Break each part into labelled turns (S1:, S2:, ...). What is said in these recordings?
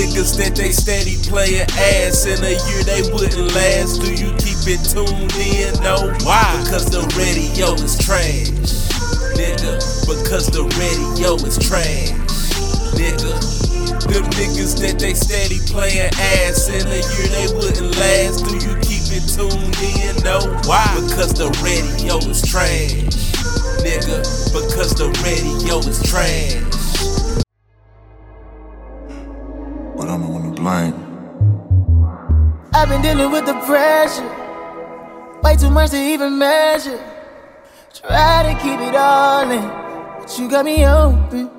S1: niggas that they steady playing ass in a year they wouldn't last. Do you keep it tuned in? No. Why? Because the radio is trash. Nigga, because the radio is trash. Nigga. Them niggas that they steady playing ass in a year they wouldn't last. Do you keep it tuned in? No. Why? Because the radio is trash. Nigga, because the radio is trash.
S2: Blame.
S3: I've been dealing with the pressure. Way too much to even measure. Try to keep it all in. But you got me open.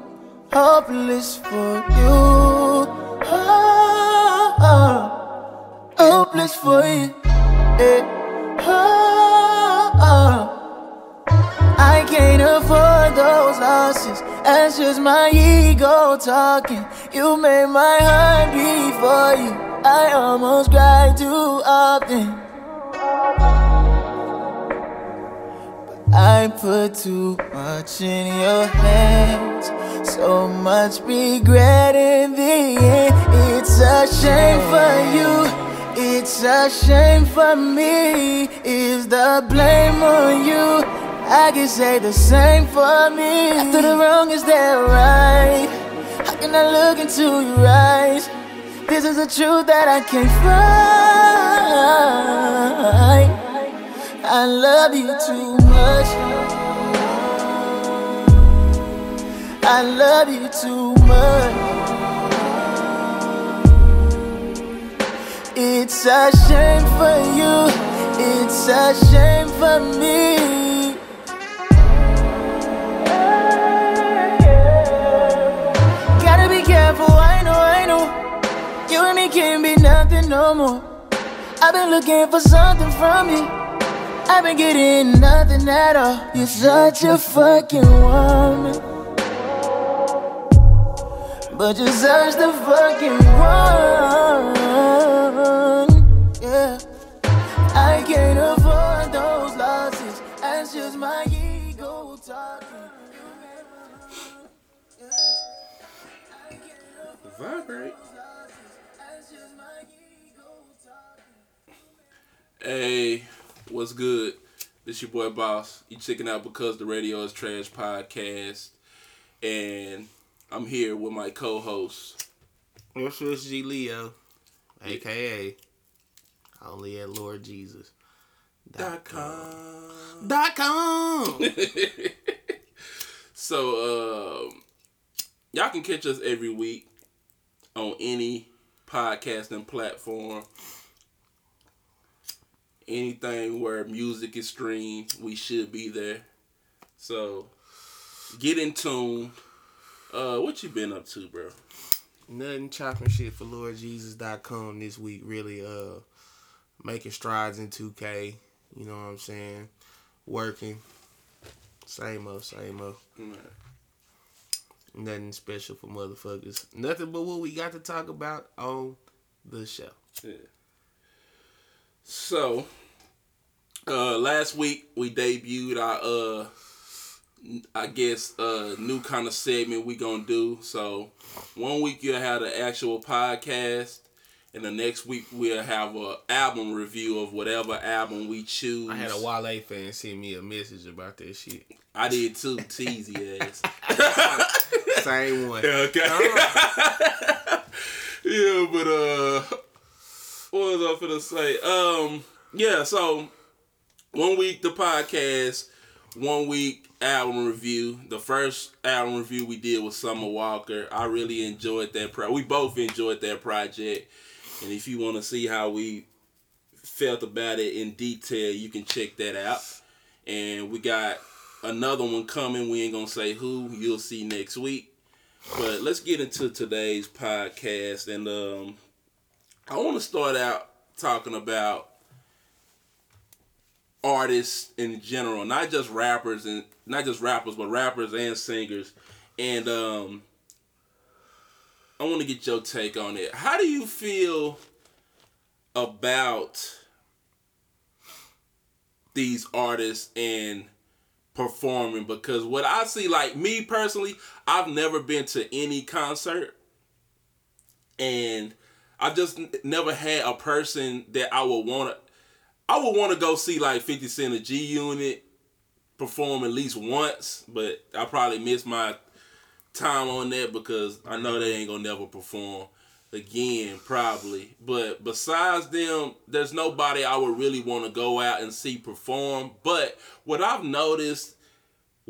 S3: Hopeless for you. Oh, oh. Hopeless for you. Yeah. Oh, oh. I can't afford those losses. That's just my ego talking. You made my heart beat for you. I almost cried too often. But I put too much in your hands. So much regret in the end. It's a shame for you. It's a shame for me. Is the blame on you? I can say the same for me. After the wrong is that right? How can I look into your eyes? This is a truth that I can't find. I love you too much. I love you too much. It's a shame for you. It's a shame for me. You and me can't be nothing no more. I've been looking for something from you. I've been getting nothing at all. You're such a fucking woman. But you're such the fucking one. Yeah. I can't afford those losses. That's just my ego talking.
S4: Vibrate. Hey, what's good? This your boy Boss. You checking out because the radio is trash podcast, and I'm here with my co-host.
S5: It's Swiss G Leo, aka only at Lord Jesus.
S4: Dot com.
S5: Dot com.
S4: So, um, y'all can catch us every week on any podcasting platform. Anything where music is streamed, we should be there. So, get in tune. Uh, what you been up to, bro?
S5: Nothing chopping shit for LordJesus.com this week. Really, uh, making strides in 2K. You know what I'm saying? Working. Same old, same old. Nothing special for motherfuckers. Nothing but what we got to talk about on the show.
S4: Yeah. So, uh, last week we debuted our, uh, I guess, uh, new kind of segment we gonna do. So, one week you'll have the actual podcast, and the next week we'll have a album review of whatever album we choose.
S5: I had a Wale fan send me a message about that shit.
S4: I did too, teasy ass.
S5: Same one.
S4: Okay. yeah, but uh, what was I gonna say? Um, yeah. So one week the podcast, one week album review. The first album review we did was Summer Walker. I really enjoyed that. Pro- we both enjoyed that project, and if you want to see how we felt about it in detail, you can check that out. And we got another one coming. We ain't gonna say who. You'll see next week. But let's get into today's podcast, and um, I want to start out talking about artists in general, not just rappers and not just rappers, but rappers and singers. And um, I want to get your take on it. How do you feel about these artists and performing? Because what I see, like me personally, I've never been to any concert. and I just never had a person that I would want to. I would want to go see like Fifty Cent or G Unit perform at least once, but I probably missed my time on that because I know they ain't gonna never perform again, probably. But besides them, there's nobody I would really want to go out and see perform. But what I've noticed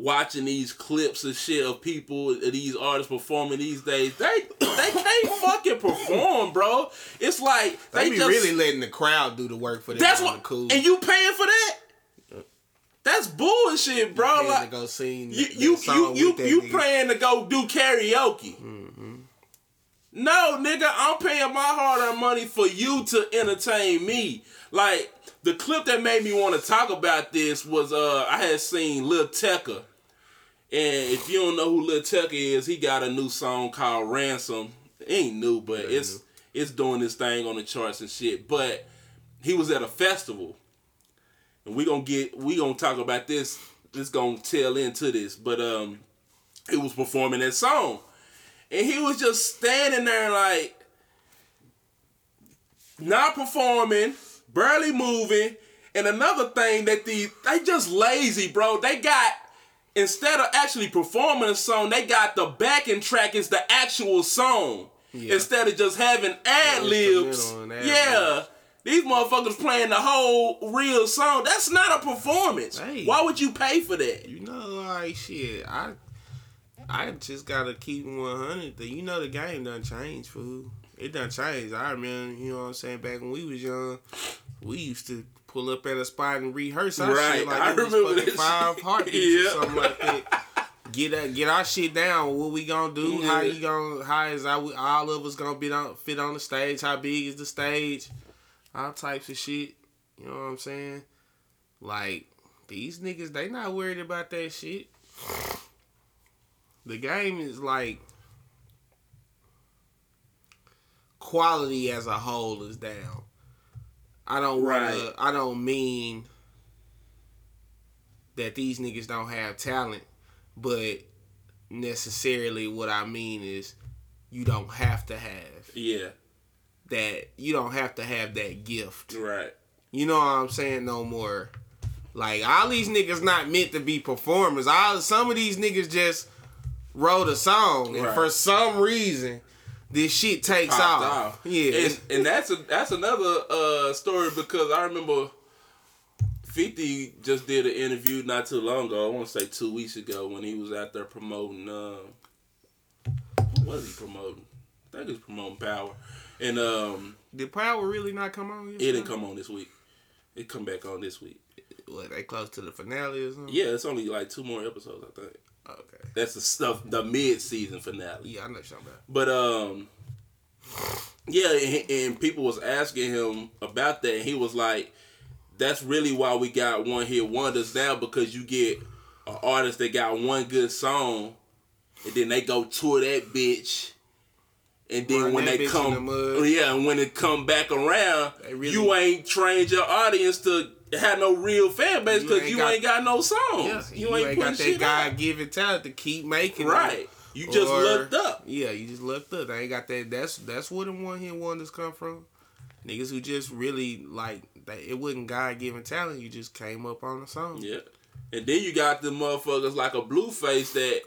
S4: watching these clips and shit of people, of these artists performing these days, they they can't fucking perform, bro. It's like
S5: They,
S4: they,
S5: be
S4: just
S5: really letting the crowd do the work for them.
S4: that's what
S5: cool.
S4: and you paying for that. That's bullshit, bro. Like
S5: go sing
S4: you you you you, you
S5: nigga.
S4: paying to go do karaoke. No, nigga, I'm paying my hard-earned money for you to entertain me. Like the clip that made me want to talk about this was uh I had seen Lil Tecca. And if you don't know who Lil Tecca is, he got a new song called Ransom. It ain't new, but it's it's doing this thing on the charts and shit. But he was at a festival. And we gonna get we gonna talk about this. This gonna tail into this. But um he was performing that song. And he was just standing there like not performing, barely moving. And another thing that the they just lazy, bro. They got instead of actually performing a song, they got the backing track is the actual song.
S5: Yeah.
S4: Instead of just having ad libs. Yeah. These motherfuckers playing the whole real song. That's not a performance.
S5: Hey.
S4: Why would you pay for that?
S5: You know, like shit. I I just gotta keep one hundred. You know, the game done changed, fool. It done changed. I remember, you know what I'm saying. Back when we was young, we used to pull up at a spot and rehearse our
S4: Right,
S5: shit like
S4: I
S5: it was
S4: remember that
S5: five heartbeats
S4: Yeah.
S5: or something like that. Get uh, get our shit down. What we gonna do? How you gonna? How is our, all of us gonna be on fit on the stage? How big is the stage? All types of shit. You know what I'm saying? Like these niggas, they not worried about that shit. The game is like quality as a whole is down. I don't wanna
S4: Right.
S5: I don't mean that these niggas don't have talent, but necessarily what I mean is you don't have to have
S4: Yeah.
S5: that you don't have to have that gift.
S4: Right.
S5: You know what I'm saying? No more. Like all these niggas not meant to be performers. All some of these niggas just wrote a song, and
S4: Right.
S5: for some reason, this shit takes off.
S4: off.
S5: Yeah,
S4: and, and that's a that's another uh story because I remember Fifty just did an interview not too long ago. I want to say two weeks ago when he was out there promoting. Uh, what was he promoting? I think he was promoting Power, and um,
S5: did Power really not come on?
S4: it didn't come on this week. It come back on this week.
S5: What they close to the finale or something?
S4: Yeah, it's only like two more episodes. I think
S5: Okay.
S4: that's the stuff the mid season finale.
S5: Yeah, I know what about.
S4: But um, yeah, and, and people was asking him about that, and he was like, "That's really why we got one hit wonders now because you get an artist that got one good song, and then they go tour that bitch." And then
S5: Run
S4: when they come,
S5: the
S4: yeah, and when it come back around,
S5: really-
S4: you ain't trained your audience to have no real fan base
S5: You
S4: because
S5: ain't
S4: you
S5: got-
S4: ain't got no songs.
S5: Yeah,
S4: you, ain't,
S5: got
S4: putting
S5: that. God given talent to keep making. them.
S4: right. You just
S5: Or-
S4: looked up.
S5: Yeah, you just looked up. They ain't got that. That's that's where the one hit wonders come from. Niggas who just really like they, it wasn't God given talent. You just came up on the song.
S4: Yeah. And then you got the motherfuckers like a Blueface that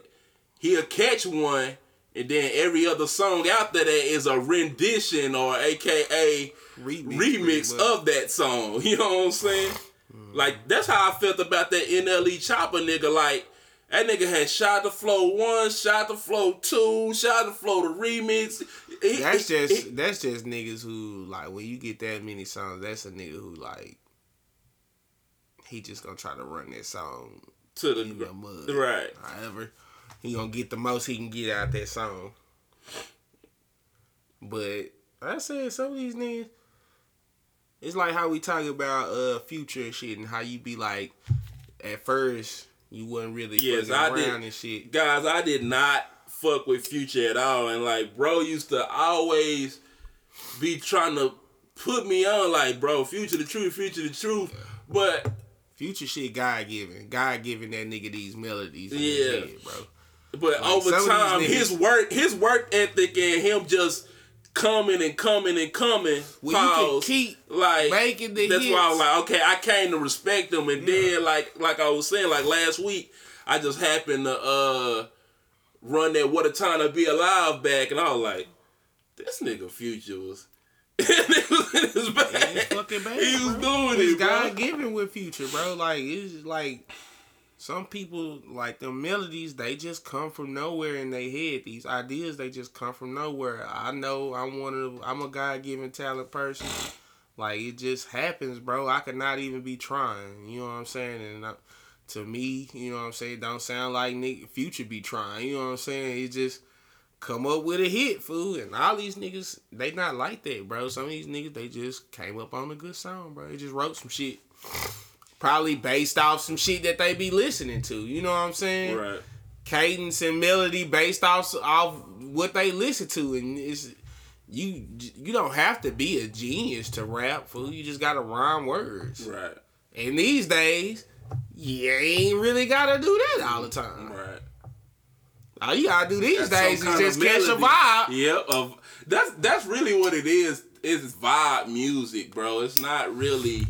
S4: he'll catch one and then every other song after that is a rendition or aka
S5: Remix,
S4: remix of that song. You know what I'm saying? Mm. Like that's how I felt about that NLE Choppa nigga. Like that nigga had Shotta Flow one, Shotta Flow two, Shotta Flow the remix. He-
S5: That's
S4: he-
S5: just
S4: he-
S5: that's just niggas who like when you get that many songs. That's a nigga who like he just gonna try to run that song
S4: to
S5: the
S4: the
S5: mud.
S4: right.
S5: However, he gonna get the most he can get out that song. But I said some of these niggas, it's like how we talk about uh future and shit, and how you be like, at first you wasn't really
S4: Yes, I did.
S5: and shit.
S4: guys, I did not fuck with Future at all, and like, bro used to always be trying to put me on, like, bro, Future the truth, Future the truth, but
S5: Future shit, God given, God giving that nigga these melodies.
S4: Yeah.
S5: head, bro.
S4: but
S5: Like,
S4: over
S5: some of these
S4: time,
S5: niggas-
S4: his work, his work ethic, and him just coming and coming and coming.
S5: Well, you can
S4: pause,
S5: keep
S4: like
S5: making the
S4: That's why I was like, okay, I came to respect them, and then like like I was saying, like last week, I just happened to uh run that "What a Time to Be Alive" back, and I was like, this nigga Future was. it was in his bag.
S5: He was fucking bad,
S4: He was
S5: bro.
S4: doing
S5: It's
S4: it, bro.
S5: God given with future, bro. Like it's just like some people like the melodies. They just come from nowhere in their head. These ideas they just come from nowhere. I know I'm one of. I'm a God given talent person. Like it just happens, bro. I could not even be trying. You know what I'm saying? And I, to me, you know what I'm saying. Don't sound like Nick Future be trying. You know what I'm saying? It just come up with a hit, fool. And all these niggas, they not like that, bro. Some of these niggas, they just came up on a good song, bro. They just wrote some shit. Probably based off some shit that they be listening to. You know what I'm saying?
S4: Right.
S5: Cadence and melody based off off what they listen to, and it's you. You don't have to be a genius to rap, fool. You just gotta rhyme words.
S4: Right.
S5: And these days, you ain't really gotta do that all the time.
S4: Right.
S5: All you gotta do these
S4: That's
S5: days is just catch a vibe.
S4: Yep. Of that's that's really what it is. Is vibe music, bro. It's not really.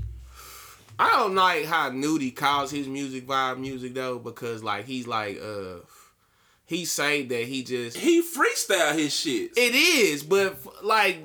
S5: I don't like how Nudy calls his music vibe music though, because like he's like uh he say that he just
S4: He freestyle his shit.
S5: it is, but like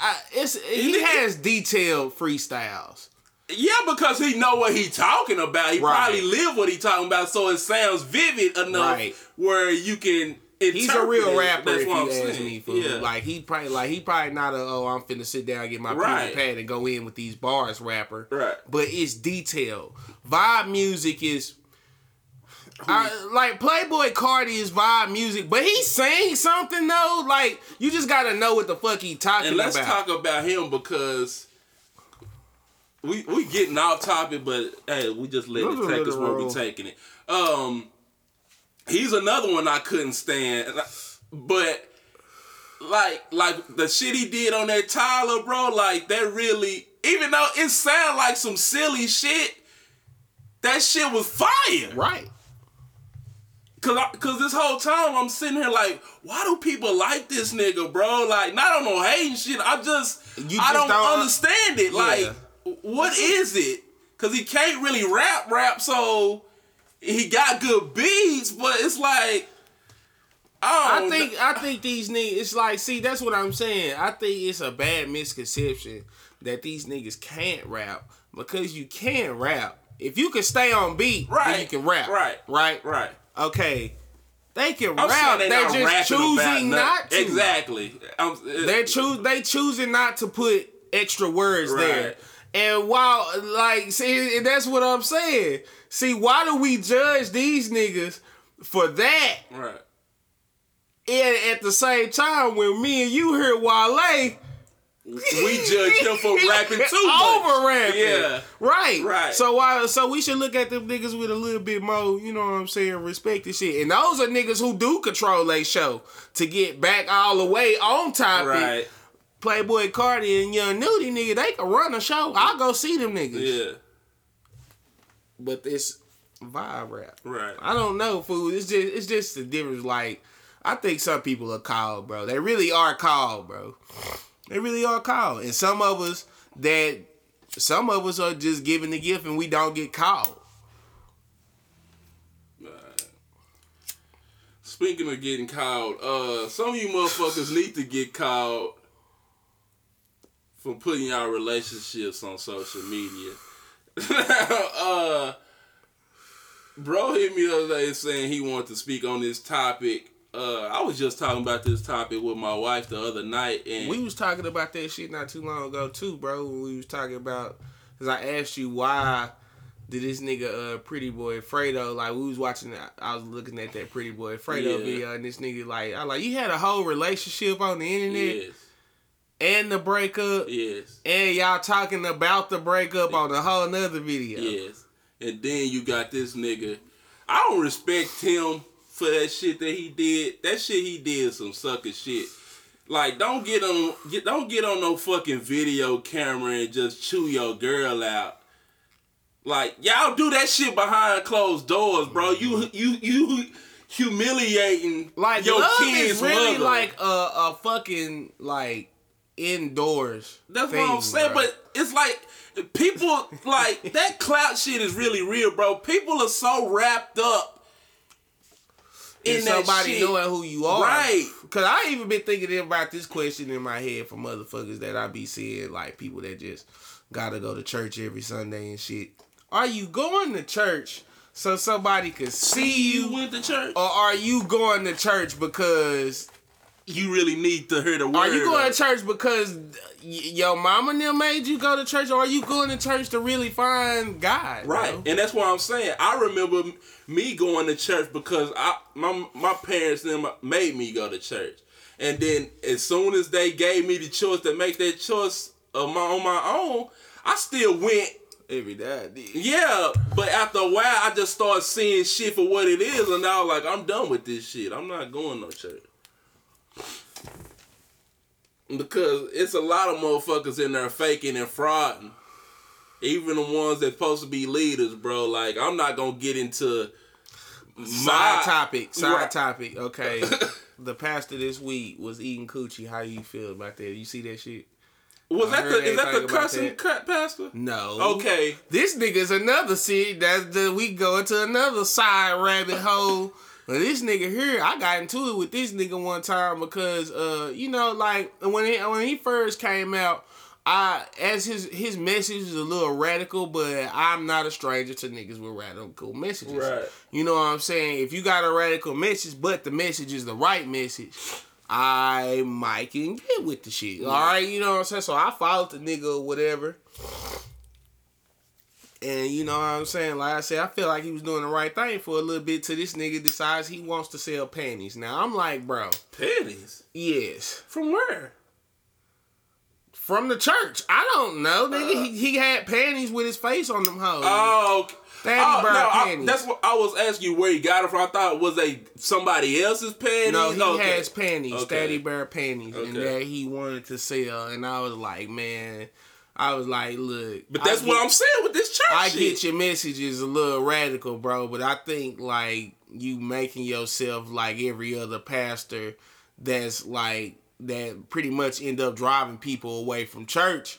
S5: I, it's he
S4: It-
S5: has detailed freestyles.
S4: Yeah, because he know what he talking about. He
S5: Right.
S4: probably live what he talking about, so it sounds vivid enough
S5: Right.
S4: where you can.
S5: He's a real rapper
S4: That's
S5: if
S4: what
S5: you
S4: I'm
S5: ask
S4: saying.
S5: me. Fool.
S4: Yeah.
S5: Like he probably like he probably not a oh I'm finna sit down and get my pen and pad and go in with these bars rapper.
S4: Right.
S5: But it's detailed. Vibe music is. I, like Playboi Carti is vibe music, but he sings something though. Like you just gotta know what the fuck he talking about.
S4: and let's
S5: about.
S4: talk about him because we we getting off topic, but hey, we just let it take us where we taking it. Um, he's another one I couldn't stand, but like like the shit he did on that Tyler, bro, like that really, even though it sound like some silly shit, that shit was fire.
S5: right.
S4: Cause, I, Cause this whole time I'm sitting here like, why do people like this nigga, bro? Like, not on no hating shit. I just,
S5: You
S4: I
S5: just
S4: don't,
S5: don't-
S4: understand it. Like, what is it? Cause he can't really rap, rap. So he got good beats, but it's like, I
S5: I think I think these niggas. It's like, see, that's what I'm saying. I think it's a bad misconception that these niggas can't rap because you can rap. If you can stay on beat, then
S4: Right,
S5: you can rap.
S4: right,
S5: right,
S4: right.
S5: Okay, they can
S4: I'm
S5: rap.
S4: saying
S5: They're just choosing not to.
S4: Exactly. I'm,
S5: They're uh, choose. They choosing not to put extra words there. And while like, see, that's what I'm saying. See, why do we judge these niggas for that?
S4: right.
S5: And at the same time, when me and you hear Wale,
S4: We judge him for rapping too much.
S5: over rapping,
S4: Yeah.
S5: right,
S4: Right.
S5: So why? So we should look at them niggas with a little bit more, you know what I'm saying, respect and shit. And those are niggas who do control their show to get back all the way on topic.
S4: Right.
S5: Playboi Carti and Young Nudy nigga, they can run a show. I'll go see them niggas.
S4: Yeah.
S5: But this vibe rap.
S4: Right.
S5: I don't know, fool. It's just it's just the difference. Like, I think some people are called, bro. They really are called, bro. They really are called. And some of us that some of us are just given the gift and we don't get called.
S4: Speaking of getting called, uh, some of you motherfuckers need to get called for putting y'all relationships on social media. uh, bro hit me the other day saying he wanted to speak on this topic. Uh, I was just talking about this topic with my wife the other night, and
S5: We was talking about that shit not too long ago too, bro. When we was talking about, cause I asked you why did this nigga uh Pretty Boy Fredo like we was watching, I was looking at that Pretty Boy Fredo
S4: Yeah.
S5: video and this nigga like I like you had a whole relationship on the internet
S4: yes,
S5: and the breakup
S4: yes,
S5: and y'all talking about the breakup on a whole nother video.
S4: yes, and then you got this nigga. I don't respect him for that shit that he did. That shit he did some sucker shit. Like don't get on get don't get on no fucking video camera and just chew your girl out. Like y'all do that shit behind closed doors, bro. You you you humiliating
S5: Like
S4: your
S5: love
S4: kids'
S5: is really
S4: mother.
S5: like a, a fucking like indoors.
S4: That's
S5: thing,
S4: what I'm saying.
S5: bro.
S4: But it's like people like that clout shit is really real, bro. People are so wrapped up in
S5: and
S4: that
S5: somebody
S4: shit.
S5: knowing who you are.
S4: Right.
S5: Cause I even been thinking about this question in my head for motherfuckers that I be seeing, like people that just gotta go to church every Sunday and shit. Are you going to church so somebody could see
S4: You
S5: you?
S4: went to church.
S5: Or are you going to church because
S4: you really need to hear the word.
S5: are you going to church because y- your mama and them made you go to church or are you going to church to really find God?
S4: Right,
S5: bro?
S4: and that's what I'm saying. I remember me going to church because I my my parents them made me go to church, and then as soon as they gave me the choice to make that choice of my on my own, I still went.
S5: Every day I.
S4: Yeah, but after a while, I just started seeing shit for what it is, and I was like, I'm done with this shit. I'm not going no church. Because it's a lot of motherfuckers in there faking and frauding. Even the ones that supposed to be leaders, bro. Like, I'm not gonna get into
S5: Side
S4: my
S5: topic. Side
S4: Right.
S5: topic. Okay. the pastor this week was eating coochie. How you feel about that? You see that shit?
S4: Was
S5: I
S4: that the is that the cussing
S5: that.
S4: cut pastor?
S5: No.
S4: Okay.
S5: This nigga's another shit. That's the we go into another side rabbit hole. But this nigga here, I got into it with this nigga one time because uh, you know, like when he when he first came out, I as his his message is a little radical, but I'm not a stranger to niggas with radical messages.
S4: Right.
S5: You know what I'm saying? If you got a radical message, but the message is the right message, I might can get with the shit. All right, you know what I'm saying? So I followed the nigga or whatever. And you know what I'm saying? Like I said, I feel like he was doing the right thing for a little bit till this nigga decides he wants to sell panties. Now I'm like, bro,
S4: Panties?
S5: yes.
S4: From where?
S5: From the church. I don't know, nigga. Uh. he, he had panties with his face on them hoes.
S4: Oh, okay. Oh, no, I, that's what I was asking you where he got it from. I thought was they somebody else's panties.
S5: No, he
S4: Okay.
S5: has panties,
S4: Okay.
S5: Daddy Bear panties, and that he wanted to sell. And I was like, man, I was like, look.
S4: But that's
S5: I
S4: what I'm saying with this church
S5: I
S4: shit.
S5: get your messages a little radical, bro, but I think like you making yourself like every other pastor that's like that pretty much end up driving people away from church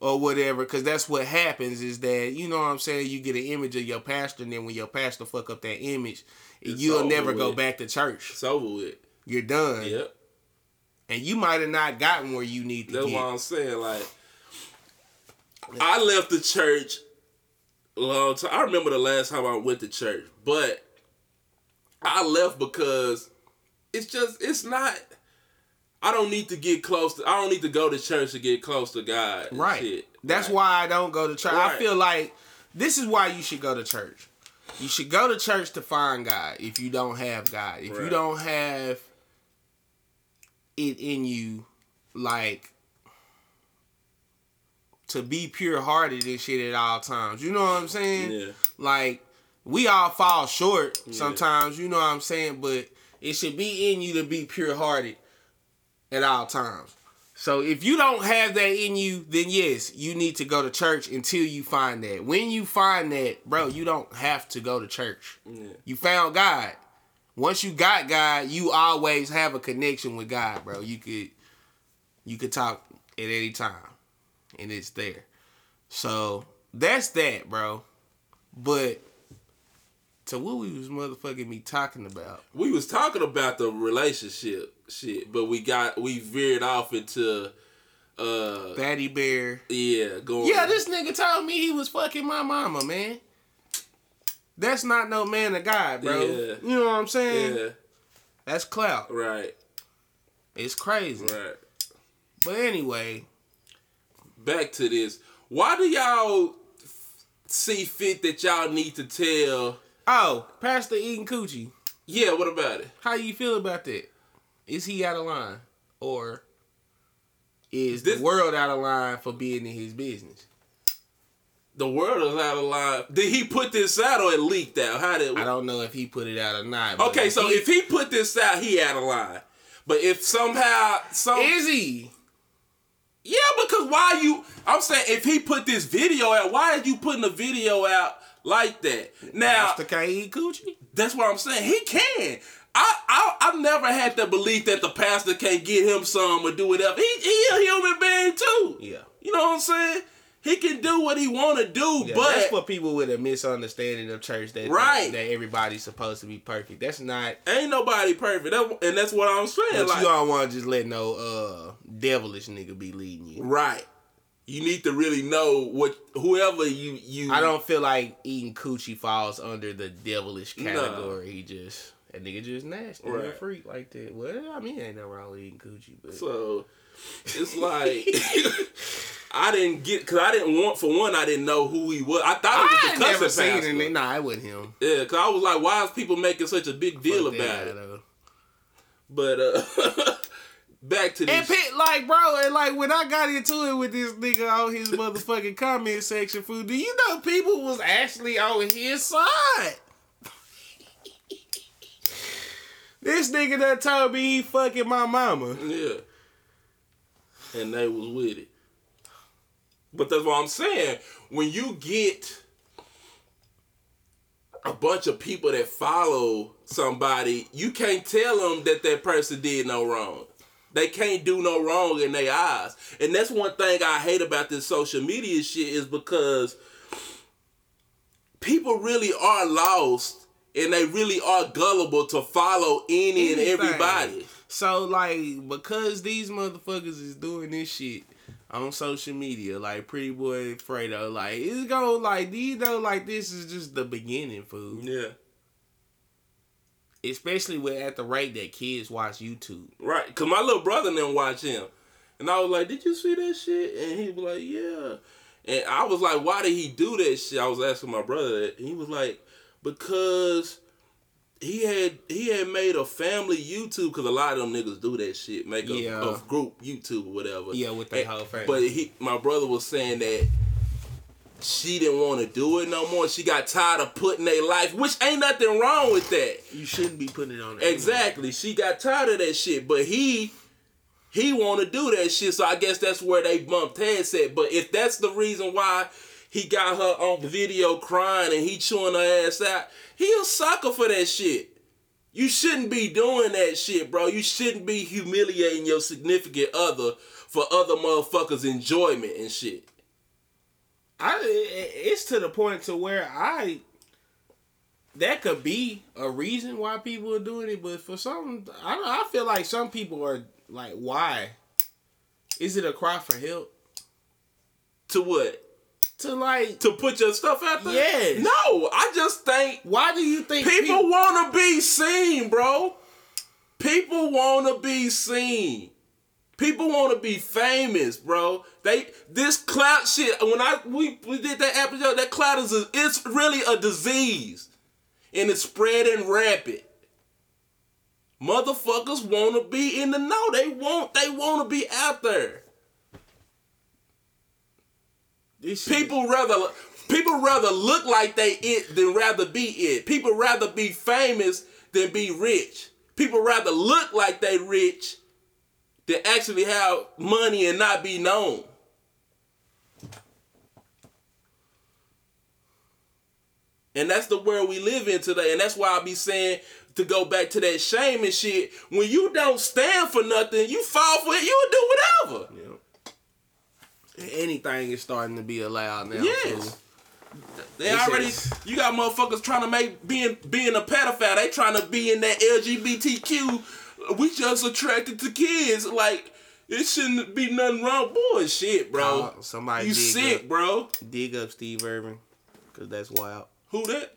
S5: or whatever because that's what happens is that you know what i'm saying you get an image of your pastor and then when your pastor fuck up that image
S4: It's
S5: you'll never go back to church
S4: It's over with.
S5: you're done
S4: Yep.
S5: and you might have not gotten where you need to
S4: That's
S5: get
S4: what I'm saying. Like, I left the church a long time. I remember the last time I went to church, but I left because it's just it's not. I don't need to get close to. I don't need to go to church to get close to God.
S5: Right.
S4: shit.
S5: That's
S4: Right.
S5: why I don't go to church. I feel like this is why you should go to church. You should go to church to find God if you don't have God. If you don't have it in you, like to be pure hearted and shit at all times. You know what I'm saying?
S4: Yeah.
S5: Like we all fall short sometimes, you know what I'm saying? But it should be in you to be pure hearted at all times. So if you don't have that in you, then yes, you need to go to church until you find that. When you find that, bro, you don't have to go to church.
S4: Yeah.
S5: You found God. Once you got God, you always have a connection with God, bro. You could you could talk at any time and it's there. So that's that, bro. But to what we was motherfucking me talking about.
S4: We was talking about the relationship shit, but we got we veered off into uh
S5: Fatty Bear.
S4: yeah going
S5: Yeah, this nigga told me he was fucking my mama, man. That's not no man of God, bro.
S4: Yeah.
S5: You know what I'm saying?
S4: yeah
S5: That's clout.
S4: right
S5: It's crazy.
S4: right.
S5: But anyway,
S4: back to this. Why do y'all see fit that y'all need to tell?
S5: oh, Pastor eating coochie.
S4: Yeah, what about it?
S5: How you feel about that? Is he out of line, or is
S4: This-
S5: the world out of line for being in his business?
S4: The world is out of line. Did he put this out or it leaked out? How did?
S5: I don't know if he put it out or not.
S4: Okay, so
S5: he-
S4: if he put this out, he out of line. But if somehow some
S5: is he?
S4: Yeah, because why you? I'm saying if he put this video out, why are you putting a video out like that? Now
S5: Pastor can't eat coochie.
S4: That's what I'm saying. He can. I, I I've never had the belief that the pastor can't get him some or do whatever. He he a human being too.
S5: Yeah.
S4: You know what I'm saying? He can do what he want to do,
S5: Yeah,
S4: but
S5: that's for people with a misunderstanding of church that
S4: Right.
S5: that everybody's supposed to be perfect. That's not.
S4: ain't nobody perfect. That, and that's what I'm saying.
S5: But
S4: like,
S5: you don't want to just let no uh devilish nigga be leading you.
S4: right. You need to really know what whoever you you.
S5: I don't feel like eating coochie falls under the devilish
S4: No.
S5: category. He just that nigga just nasty, right. a freak like that. Well, I mean, ain't no wrong with eating coochie, but
S4: So it's like I didn't get because I didn't want for one I didn't know who he was. I thought
S5: I
S4: it was the
S5: never
S4: cussing
S5: seen
S4: pastor.
S5: it. Nah, it wasn't him.
S4: Yeah, because I was like, why is people making such a big deal
S5: Fuck
S4: about
S5: that,
S4: it?
S5: though.
S4: But uh back to
S5: And
S4: this.
S5: pit, like, bro, and like when I got into it with this nigga on his motherfucking comment section, food. Do you know people was actually on his side? this nigga that told me he fucking my mama.
S4: Yeah. And they was with it. But that's what I'm saying. When you get a bunch of people that follow somebody, you can't tell them that that person did no wrong. They can't do no wrong in their eyes. And that's one thing I hate about this social media shit is because people really are lost and they really are gullible to follow any and everybody.
S5: So like because these motherfuckers is doing this shit on social media, like Pretty Boy Fredo, like it's go like you know like this is just the beginning, food.
S4: Yeah.
S5: Especially with at the rate that kids watch YouTube.
S4: Right, cause my little brother didn't watch him, and I was like, "Did you see that shit?" And he was like, "Yeah," and I was like, "Why did he do that shit?" I was asking my brother that, and he was like, "Because he had he had made a family YouTube, cause a lot of them niggas do that shit, make a,
S5: Yeah.
S4: a group YouTube or whatever."
S5: Yeah, with
S4: And-
S5: whole family.
S4: But he, my brother was saying that she didn't want to do it no more. She got tired of putting their life, which ain't nothing wrong with that.
S5: You shouldn't be putting it on.
S4: Exactly. She got tired of that shit, but he he want to do that shit. So I guess that's where they bumped heads at. But if that's the reason why he got her on video crying and he chewing her ass out, he a sucker for that shit. You shouldn't be doing that shit, bro. You shouldn't be humiliating your significant other for other motherfuckers' enjoyment and shit.
S5: I it's to the point to where I that could be a reason why people are doing it, but for some, I don't. I feel like some people are like, why? Is it a cry for help?
S4: To what?
S5: To like,
S4: To put your stuff out there?
S5: Yes.
S4: No, I just think
S5: why do you think
S4: People want to be seen, bro. People want to be seen. People want to be famous, bro. They this clout shit. When I we, we did that episode, that clout is a, it's really a disease, and it's spreading rapid. Motherfuckers want to be in the know. They want they want to be out there. People rather people rather look like they it than rather be it. People rather be famous than be rich. People rather look like they rich than actually have money and not be known. And that's the world we live in today. And that's why I be saying to go back to that shame and shit. When you don't stand for nothing, you fall for it, you'll do whatever.
S5: Anything is starting to be allowed now.
S4: Yes. They
S5: It's
S4: already
S5: just-
S4: you got motherfuckers trying to make being being a pedophile. They trying to be in that LGBTQ. We just attracted to kids. Like it shouldn't be nothing wrong. Bullshit, bro.
S5: Uh, somebody
S4: you
S5: dig
S4: sick,
S5: up-
S4: bro.
S5: dig up Steve Irwin, cause that's wild.
S4: Who that?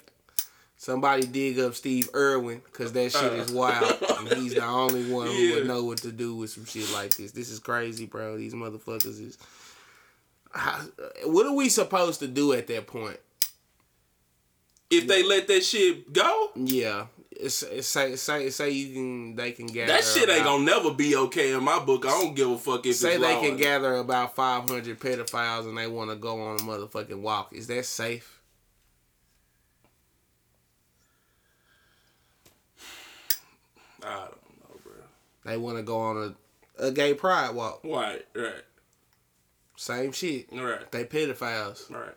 S5: Somebody dig up Steve Irwin, cause that shit is wild. and he's the only one who would know what to do with some shit like this. This is crazy, bro. These motherfuckers is. How, what are we supposed to do at that point?
S4: If they let that shit go,
S5: Yeah, it's, it's say say say you can they can gather.
S4: that shit ain't
S5: about-
S4: gonna never be okay in my book. I don't give a fuck if
S5: Say they can gather about five hundred pedophiles and they want to go on a motherfucking walk. Is that safe?
S4: I don't know, bro.
S5: They want to go on a, a gay pride walk.
S4: Right, right,
S5: Same shit.
S4: right,
S5: They pedophiles.
S4: right.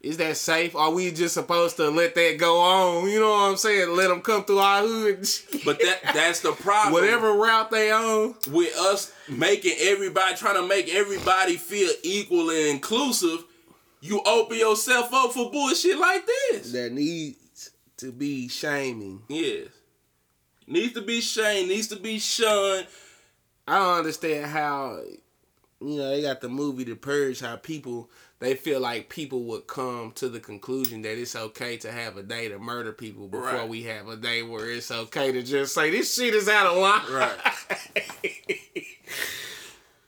S5: Is that safe? Are we just supposed to let that go on? You know what I'm saying? Let them come through our hood.
S4: But that that's the problem.
S5: whatever route they on.
S4: with us making everybody trying to make everybody feel equal and inclusive, you open yourself up for bullshit like this.
S5: That needs to be shaming.
S4: Yes. Needs to be shamed, needs to be shunned.
S5: I don't understand how you know they got the movie The Purge. How people they feel like people would come to the conclusion that it's okay to have a day to murder people before
S4: Right.
S5: we have a day where it's okay to just say this shit is out of line.
S4: Right.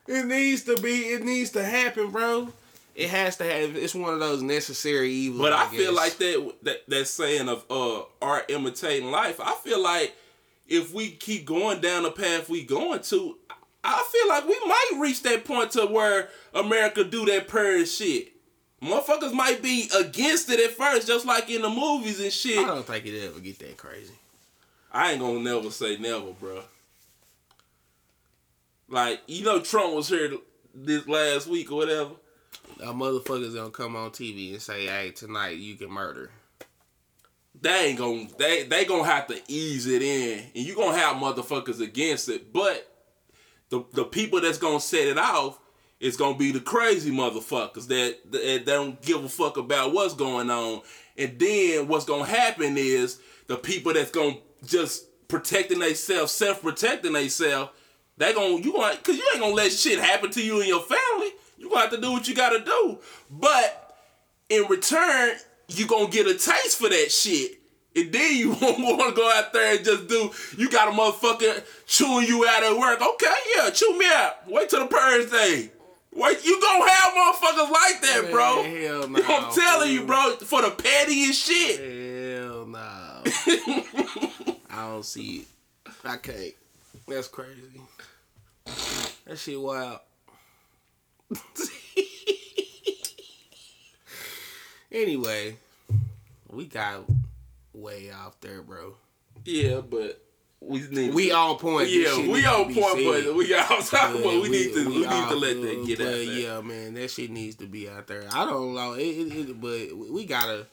S5: It needs to be. It needs to happen, bro. It has to have. It's one of those necessary evils.
S4: But I, feel
S5: guess.
S4: like that that that saying of uh art imitating life. I feel like if we keep going down the path we going to, I feel like we might reach that point to where America do that purge shit. Motherfuckers might be against it at first, just like in the movies and shit.
S5: I don't think it ever get that crazy.
S4: I ain't gonna never say never, bro. Like you know, Trump was here this last week or whatever.
S5: A motherfuckers gonna come on TV and say, "Hey, tonight you can murder."
S4: They ain't gonna they they gonna have to ease it in, and you gonna have motherfuckers against it. But the the people that's gonna set it off is gonna be the crazy motherfuckers that that don't give a fuck about what's going on. And then what's gonna happen is the people that's gonna just protecting themselves, self protecting themselves. They gonna you gonna cause you ain't gonna let shit happen to you and your family. You gonna have to do what you gotta do. But in return, you gonna get a taste for that shit. And then you want to go out there and just do. You got a motherfucker chewing you out at work. Okay, yeah, chew me out. Wait till the purge day. Wait, you gonna have motherfuckers like that, bro.
S5: Hell no,
S4: I'm telling you, bro, for the pettiest shit.
S5: Hell no. I don't see it. I can't. That's crazy. That shit wild. anyway, we got way off there, bro.
S4: Yeah, but we need.
S5: We on point. This
S4: Yeah, we
S5: to be
S4: point, but we got off topic. But we, need to we, need to let that get out there.
S5: Yeah, man, that shit needs to be out there. I don't know, it, it, it, but we gotta,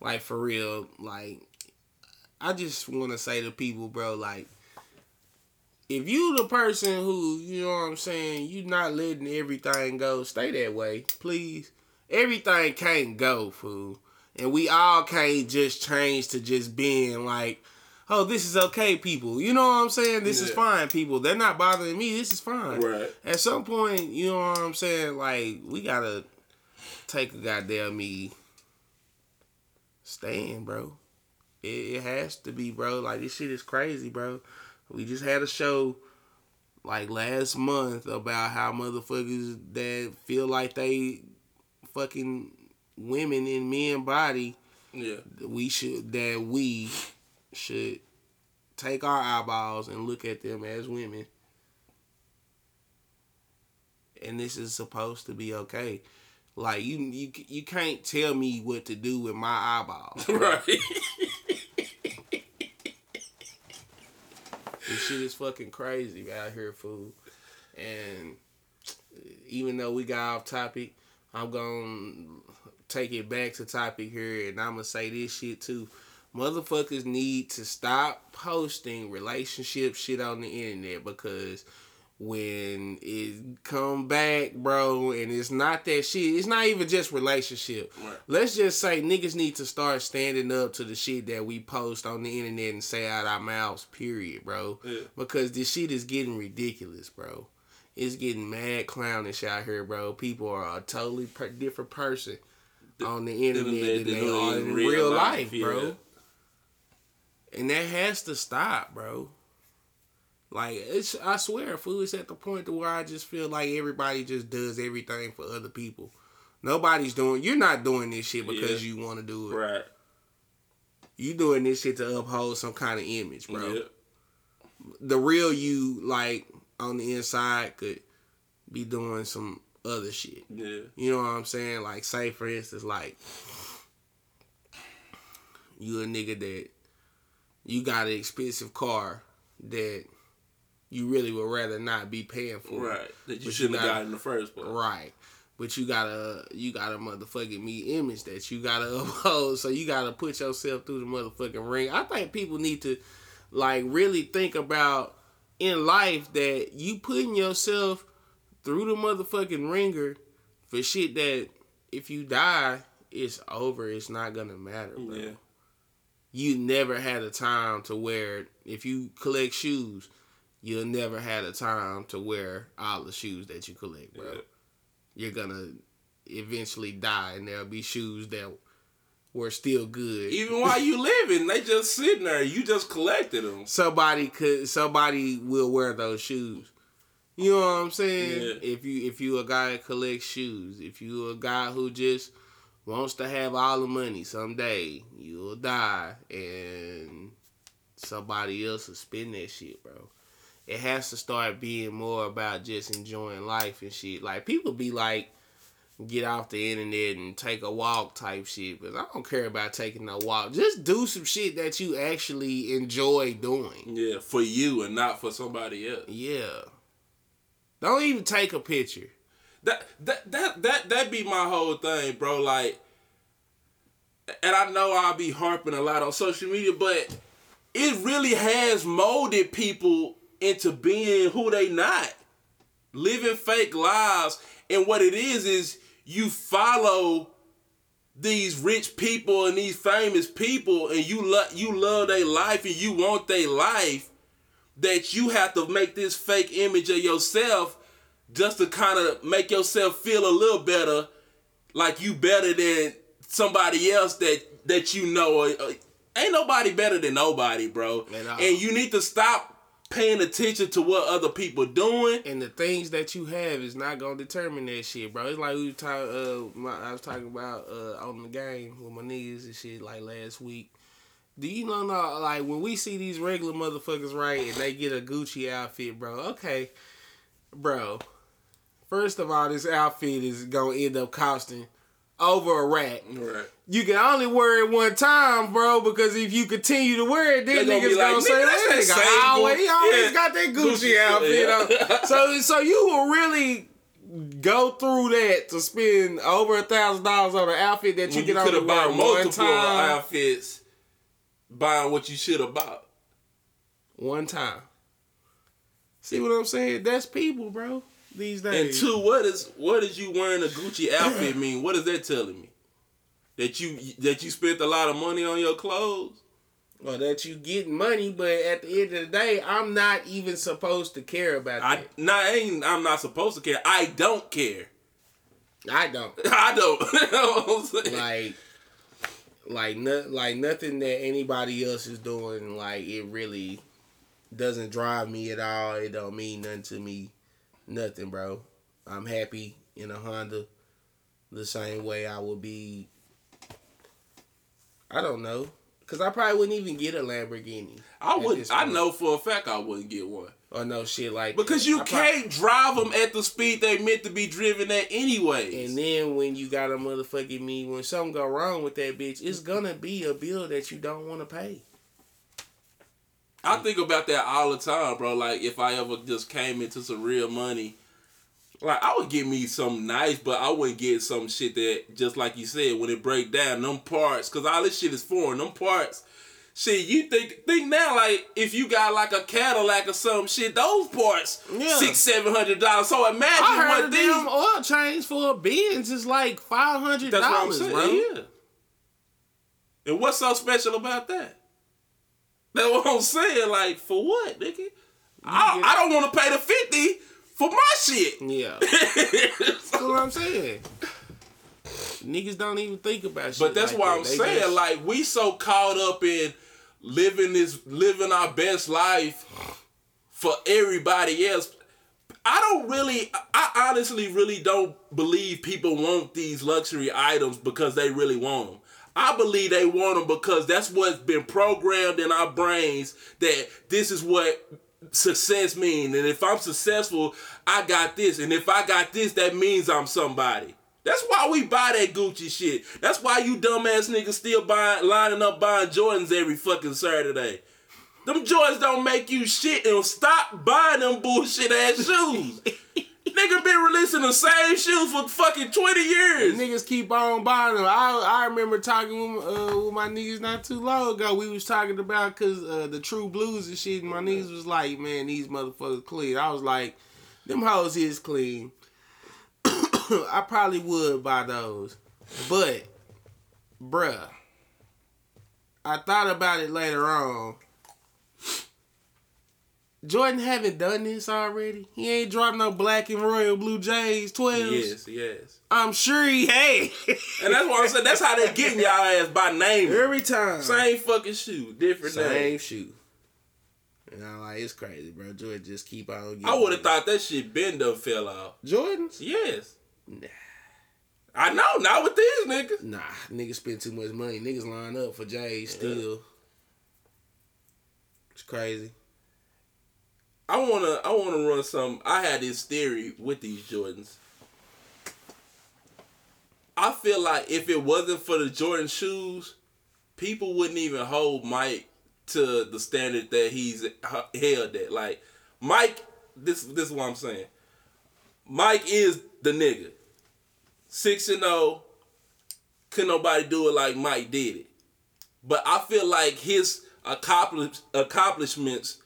S5: like, for real, like, I just want to say to people, bro, like, if you the person who, you know what I'm saying, you not letting everything go, stay that way, please. Everything can't go, fool. And we all can't just change to just being like, oh, this is okay, people. You know what I'm saying? This is fine, people. They're not bothering me. This is fine.
S4: Right.
S5: At some point, you know what I'm saying? Like, we gotta take a goddamn me stand, bro. It, it has to be, bro. Like, this shit is crazy, bro. We just had a show like last month about how motherfuckers that feel like they fucking women in men body
S4: Yeah.
S5: we should that we should take our eyeballs and look at them as women. And this is supposed to be okay. Like you, you, you can't tell me what to do with my eyeballs.
S4: Right.
S5: This shit is fucking crazy out here, fool. And even though we got off topic, I'm gonna take it back to topic here, and I'm gonna say this shit too. Motherfuckers need to stop posting relationship shit on the internet because when it come back, bro, and it's not that shit. It's not even just relationship.
S4: Right.
S5: Let's just say niggas need to start standing up to the shit that we post on the internet and say out our mouths. Period, bro.
S4: Yeah.
S5: Because this shit is getting ridiculous, bro. It's getting mad clownish out here, bro. People are a totally per- different person on the internet
S4: internet
S5: than they
S4: they
S5: are
S4: in real
S5: real
S4: life,
S5: life, bro.
S4: yeah.
S5: And that has to stop, bro. Like it's, I swear, fool. It's at the point to where I just feel like everybody just does everything for other people. Nobody's doing. You're not doing this shit because
S4: Yeah.
S5: you want to do it.
S4: Right.
S5: You doing this shit to uphold some kind of image, bro.
S4: Yeah.
S5: The real you, like on the inside, could be doing some other shit.
S4: Yeah.
S5: You know what I'm saying? Like, say for instance, like you a nigga that you got an expensive car that you really would rather not be paying for.
S4: Right. That you shouldn't
S5: you
S4: have
S5: got-
S4: got in the first place.
S5: Right. but you gotta you gotta motherfucking me image that you gotta uphold. So you gotta put yourself through the motherfucking ring. I think people need to like really think about in life that you putting yourself through the motherfucking ringer for shit that if you die, it's over. It's not gonna matter, bro.
S4: Yeah.
S5: You never had a time to wear. If you collect shoes, you'll never had a time to wear all the shoes that you collect, bro.
S4: Yeah.
S5: You're gonna eventually die, and there'll be shoes that were still good.
S4: Even while you living, they just sitting there. You just collected them.
S5: somebody could somebody will wear those shoes. You know what I'm saying?
S4: Yeah.
S5: If you if you a guy that collects shoes, if you a guy who just wants to have all the money someday, you'll die and somebody else will spend that shit, bro. It has to start being more about just enjoying life and shit. Like people be like get off the internet and take a walk type shit, but I don't care about taking a walk. Just do some shit that you actually enjoy doing.
S4: Yeah, for you and not for somebody else.
S5: Yeah. Don't even take a picture.
S4: That that that that that be my whole thing, bro. Like, and I know I'll be harping a lot on social media, but it really has molded people into being who they not, living fake lives. And what it is is you follow these rich people and these famous people, and you love you love their life and you want their life. That you have to make this fake image of yourself just to kind of make yourself feel a little better, like you better than somebody else that that you know. Uh, ain't nobody better than nobody, bro.
S5: At all.
S4: And you need to stop paying attention to what other people doing.
S5: And the things that you have is not gonna determine that shit, bro. It's like we were talking. Uh, my, I was talking about uh on the game with my niggas and shit like last week. Do you know, know like when we see these regular motherfuckers right and they get a Gucci outfit, bro? Okay, bro. First of all, this outfit is gonna end up costing over a rack.
S4: Right.
S5: You can only wear it one time, bro, because if you continue to wear it, then niggas gonna,
S4: like,
S5: say
S4: "Nigga,
S5: that nigga always, he always
S4: yeah,
S5: got that Gucci,
S4: Gucci
S5: outfit on. So so you will really go through that to spend over a thousand dollars on an outfit that you
S4: you
S5: can
S4: could
S5: only
S4: have
S5: wear
S4: bought
S5: one
S4: multiple
S5: time.
S4: outfits, buying what you should have bought.
S5: One time. See what I'm saying? That's people, bro. These days.
S4: And two, what is what is you wearing a Gucci outfit mean? What is that telling me? That you that you spent a lot of money on your clothes?
S5: or that you getting money, but at the end of the day, I'm not even supposed to care about
S4: I
S5: that.
S4: nah, ain't I'm not supposed to care. I don't care.
S5: I don't.
S4: I don't. You know what I'm saying?
S5: like like no, like nothing that anybody else is doing like it really doesn't drive me at all. It don't mean nothing to me. Nothing bro. I'm happy in a honda the same way i would be. I don't know. Because i probably wouldn't even get a lamborghini
S4: I would. I know for a fact I wouldn't get one
S5: or no shit like
S4: because
S5: that.
S4: you
S5: I
S4: can't drive them at the speed they meant to be driven at anyways.
S5: And then when you got a motherfucking me, when something go wrong with that bitch, it's gonna be a bill that you don't want to pay.
S4: I think about that all the time, bro. Like if I ever just came into some real money, like I would get me some nice, but I wouldn't get some shit that just like you said when it break down them parts, cause all this shit is foreign. Them parts, shit. You think think now like if you got like a Cadillac or some shit, those parts
S5: Yeah.
S4: six seven hundred dollars. So imagine
S5: I heard
S4: what these.
S5: oil change for a Benz is like five hundred
S4: That's what I'm
S5: dollars, bro.
S4: Yeah. And what's so special about that? That's what I'm saying. Like for what, nigga? I, I don't want to pay the fifty for my shit.
S5: Yeah, that's what I'm saying. Niggas don't even think about shit.
S4: But that's
S5: like
S4: why
S5: that.
S4: I'm
S5: They
S4: saying,
S5: just-
S4: like, we so caught up in living this, living our best life for everybody else. I don't really, I honestly really don't believe people want these luxury items because they really want them. I believe they want them because that's what's been programmed in our brains that this is what success means. And if I'm successful, I got this. And if I got this, that means I'm somebody. That's why we buy that Gucci shit. That's why you dumbass niggas still buying, lining up buying Jordans every fucking Saturday. Them Jordans don't make you shit and stop buying them bullshit ass shoes. Nigga, been releasing the same shoes for fucking 20 years.
S5: Niggas keep on buying them. I I remember talking with, uh, with my niggas not too long ago. We was talking about cause uh, the true blues and shit. And my niggas was like, man, these motherfuckers clean. I was like, them hoes is clean. I probably would buy those, but bruh, I thought about it later on. Jordan haven't done this already. He ain't dropped no black and royal blue jays 12s.
S4: Yes, yes.
S5: I'm sure he had.
S4: And that's why I'm saying. That's how they getting y'all ass by name.
S5: Every time.
S4: Same fucking shoe, different name.
S5: Same
S4: name.
S5: shoe. And I'm like, it's crazy, bro. Jordan just keep on getting
S4: I would have thought that shit been done fell off.
S5: Jordans?
S4: Yes.
S5: Nah.
S4: I know, not with these niggas.
S5: Nah, niggas spend too much money. Niggas line up for J's still. It's crazy.
S4: I wanna I wanna run some I had this theory with these Jordans. I feel like if it wasn't for the Jordan shoes, people wouldn't even hold Mike to the standard that he's held at. Like Mike, this this is what I'm saying. Mike is the nigga. Six and zero. Couldn't nobody do it like Mike did it? But I feel like his accomplish, accomplishments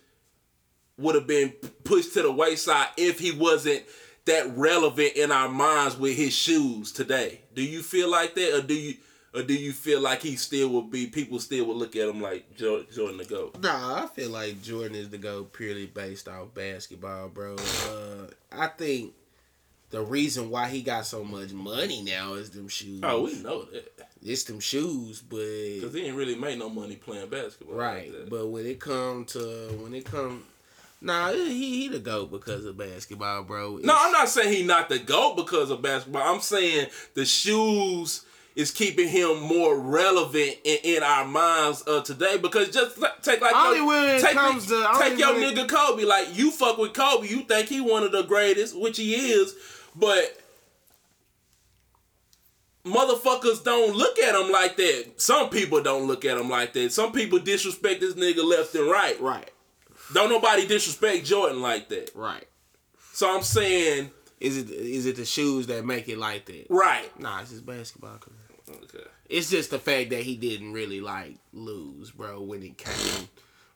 S4: would have been pushed to the wayside if he wasn't that relevant in our minds with his shoes today. Do you feel like that, or do you, or do you feel like he still will be? People still will look at him like Jordan the goat.
S5: Nah, I feel like Jordan is the go purely based off basketball, bro. Uh, I think the reason why he got so much money now is them shoes.
S4: Oh, we know that
S5: It's them shoes, but
S4: because he didn't really make no money playing basketball.
S5: Right,
S4: that.
S5: but when it come to when it come, nah, he he the goat because of basketball, bro.
S4: No, I'm not saying he not the GOAT because of basketball. I'm saying the shoes is keeping him more relevant in, in our minds of today. Because just take like
S5: Only
S4: your,
S5: when it
S4: take,
S5: comes to-
S4: take your nigga Kobe. Like you fuck with Kobe, you think he one of the greatest, which he is, but motherfuckers don't look at him like that. Some people don't look at him like that. Some people disrespect this nigga left and right.
S5: right,
S4: Don't nobody disrespect Jordan like that.
S5: right.
S4: So I'm saying,
S5: Is it is it the shoes that make it like that?
S4: right.
S5: Nah, it's his basketball career.
S4: Okay.
S5: It's just the fact that he didn't really like lose, bro. When it came,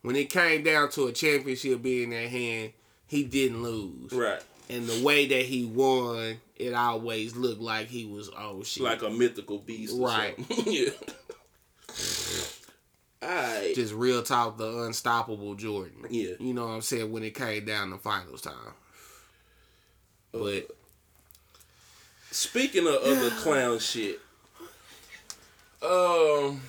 S5: when it came down to a championship being in hand, he didn't lose.
S4: Right.
S5: And the way that he won, it always looked like he was oh shit.
S4: Like a mythical beast.
S5: Right.
S4: yeah. Alright.
S5: just real talk, the unstoppable Jordan.
S4: Yeah.
S5: You know what I'm saying? When it came down to finals time. But
S4: Speaking of other clown shit, um,